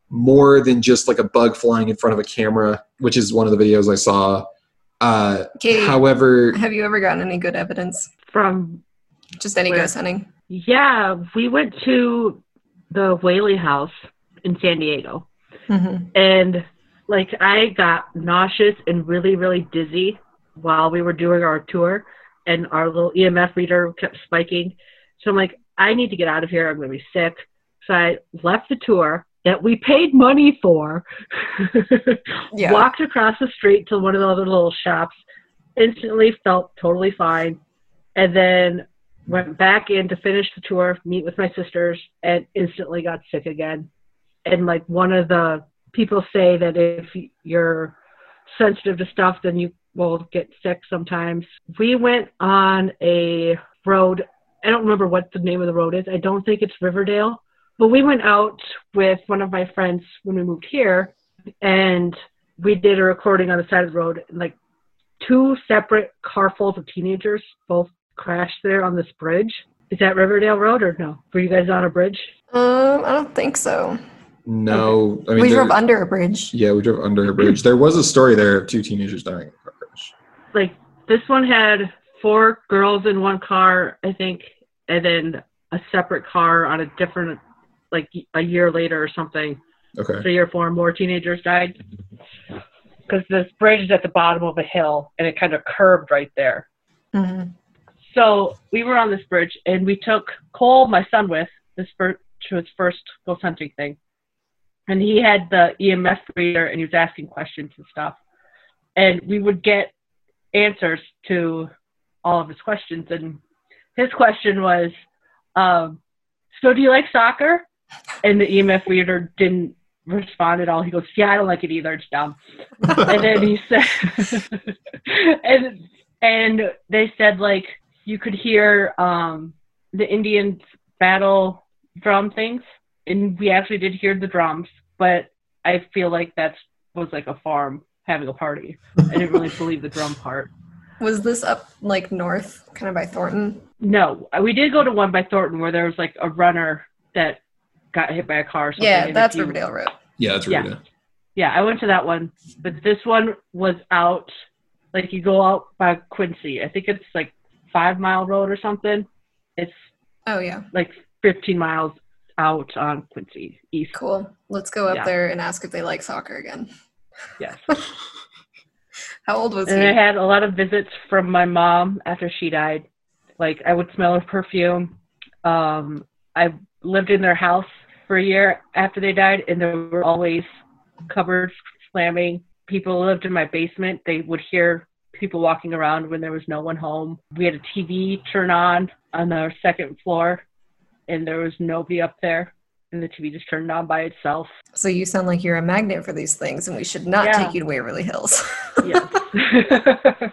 more than just like a bug flying in front of a camera, which is one of the videos I saw. Uh, Katie, however, have you ever gotten any good evidence? From Just any Where? ghost hunting? yeah, we went to the Whaley House in San Diego, Mm-hmm. and like I got nauseous and really really dizzy while we were doing our tour, and our little EMF reader kept spiking. So I'm like, I need to get out of here. I'm gonna be sick. So I left the tour that we paid money for. [LAUGHS] Yeah. Walked across the street to one of the other little shops. Instantly felt totally fine, and then went back in to finish the tour, meet with my sisters, and instantly got sick again. And like one of the people say that if you're sensitive to stuff, then you will get sick sometimes. We went on a road. I don't remember what the name of the road is. I don't think it's Riverdale. But we went out with one of my friends when we moved here, and we did a recording on the side of the road. Like two separate carfuls of teenagers both crashed there on this bridge. Is that Riverdale Road or no? Were you guys on a bridge? Um, I don't think so. No. I mean, we drove under a bridge. yeah, we drove under a bridge. There was a story there of two teenagers dying in a car crash. Like this one had four girls in one car, I think, and then a separate car on a different, like a year later or something. Okay. three or four more teenagers died because this bridge is at the bottom of a hill and it kind of curved right there. hmm So we were on this bridge and we took Cole, my son, with this first to his first ghost hunting thing, and he had the EMF reader and he was asking questions and stuff, and we would get answers to all of his questions and his question was, um, "So do you like soccer?" And the EMF reader didn't respond at all. He goes, "Yeah, I don't like it either. It's dumb." [LAUGHS] and then he said [LAUGHS] and and they said like you could hear um the indians battle drum things and we actually did hear the drums but i feel like that was like a farm having a party i didn't really [LAUGHS] believe the drum part Was this up like north, kind of by Thornton? no we did go to one by thornton where there was like a runner that got hit by a car or something Yeah, that's if you- Riverdale Road. Yeah, that's Yeah. Yeah, I went to that one, but this one was out. Like you go out by Quincy. I think it's like Five Mile Road or something. It's Oh yeah, like 15 miles out on Quincy East. cool. Let's go up Yeah. there and ask if they like soccer again. Yes. [LAUGHS] How old was and I had a lot of visits from my mom after she died. Like I would smell her perfume. Um, I lived in their house for a year after they died, and there were always cupboards slamming. People lived in my basement. They would hear people walking around when there was no one home. We had a TV turn on on our second floor, and there was nobody up there. And the TV just turned on by itself. So you sound like you're a magnet for these things, and we should not Yeah. take you to Waverly Hills. Yes. [LAUGHS] [LAUGHS]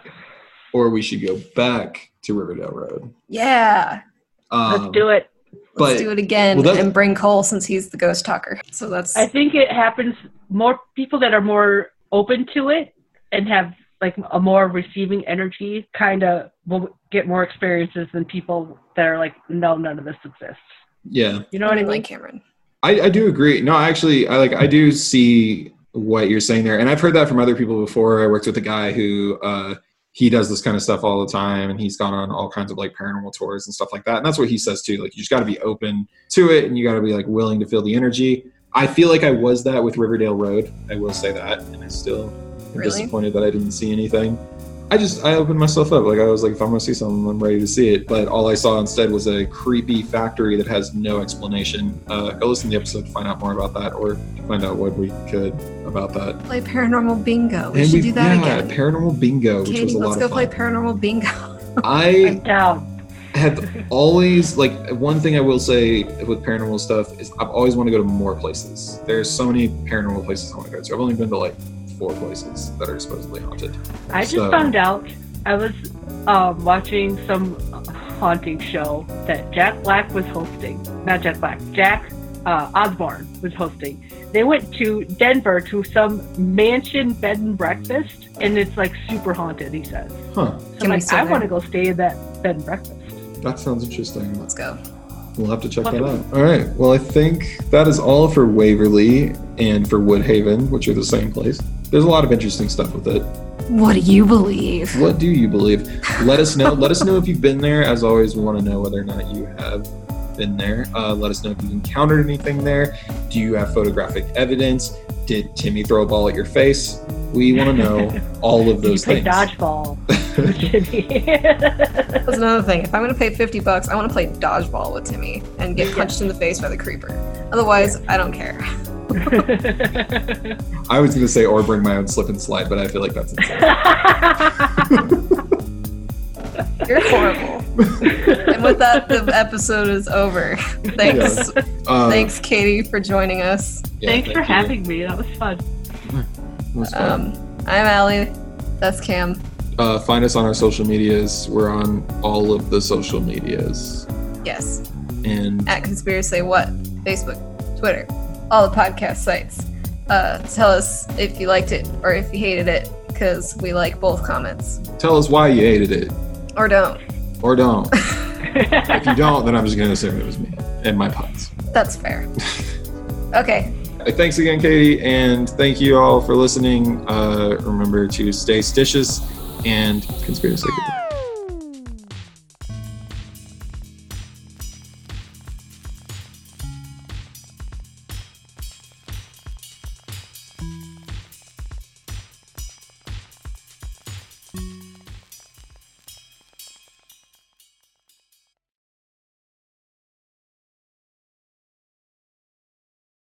Or we should go back to Riverdale Road. yeah, Um, Let's do it. But let's do it again well, that's- and bring Cole since he's the ghost talker. So that's I think it happens more people that are more open to it and have like a more receiving energy kind of will get more experiences than people that are like no none of this exists. yeah, You know what I mean? like Cameron. I, I do agree. No, actually, I like I do see what you're saying there, and I've heard that from other people before. I worked with a guy who uh, he does this kind of stuff all the time, and he's gone on all kinds of like paranormal tours and stuff like that. And that's what he says too. Like you just got to be open to it, and you got to be like willing to feel the energy. I feel like I was that with Riverdale Road. I will say that, and I still am Really? disappointed that I didn't see anything. I just I opened myself up. Like I was like, if I'm gonna see something, I'm ready to see it. But all I saw instead was a creepy factory that has no explanation. Uh, go listen to the episode to find out more about that, or find out what we could about that. Play paranormal bingo. We And should we- do that again. yeah, again. paranormal bingo, which was Katie, a let's go play paranormal bingo. [LAUGHS] I Down. have always like one thing I will say with paranormal stuff is I've always wanted to go to more places. There's so many paranormal places I want to go to. I've only been to like four places that are supposedly haunted. I just So- found out I was um, watching some haunting show that Jack Black was hosting. Not Jack Black, Jack uh, Osbourne was hosting. They went to Denver to some mansion bed and breakfast, and it's like super haunted. He says. Huh. So Can I'm we like, stay I want to go stay in that bed and breakfast. That sounds interesting. Let's go. We'll have to check that out. All right. Well, I think that is all for Waverly and for Woodhaven, which are the same place. There's a lot of interesting stuff with it. What do you believe? What do you believe? Let us know. Let us know if you've been there. As always, we want to know whether or not you have been there. Uh, let us know if you've encountered anything there. Do you have photographic evidence? Did Timmy throw a ball at your face? We want to know all of [LAUGHS] Did you play things. dodgeball? [LAUGHS] with Jimmy? [LAUGHS] That's another thing. If I'm gonna pay 50 bucks, I want to play dodgeball with Timmy and get Yeah. punched in the face by the creeper. Otherwise, I don't care. [LAUGHS] I was going to say or bring my own slip and slide, but I feel like that's insane. [LAUGHS] You're horrible. and with that, the episode is over. Thanks, Uh, thanks, Katie, for joining us. yeah, Thanks for you. having me. That was fun. It was fun. Um, I'm Allie. That's Cam. uh, find us on our social medias. We're on all of the social medias. Yes, And at Conspiracy What? Facebook, Twitter, all the podcast sites. Uh, tell us if you liked it or if you hated it, because we like both comments. tell us why you hated it. Or don't. Or don't. [LAUGHS] if you don't, then I'm just going to assume it was me and my puns. That's fair. [LAUGHS] Okay. Thanks again, Katie. And thank you all for listening. Uh, remember to stay stitious and conspiracy.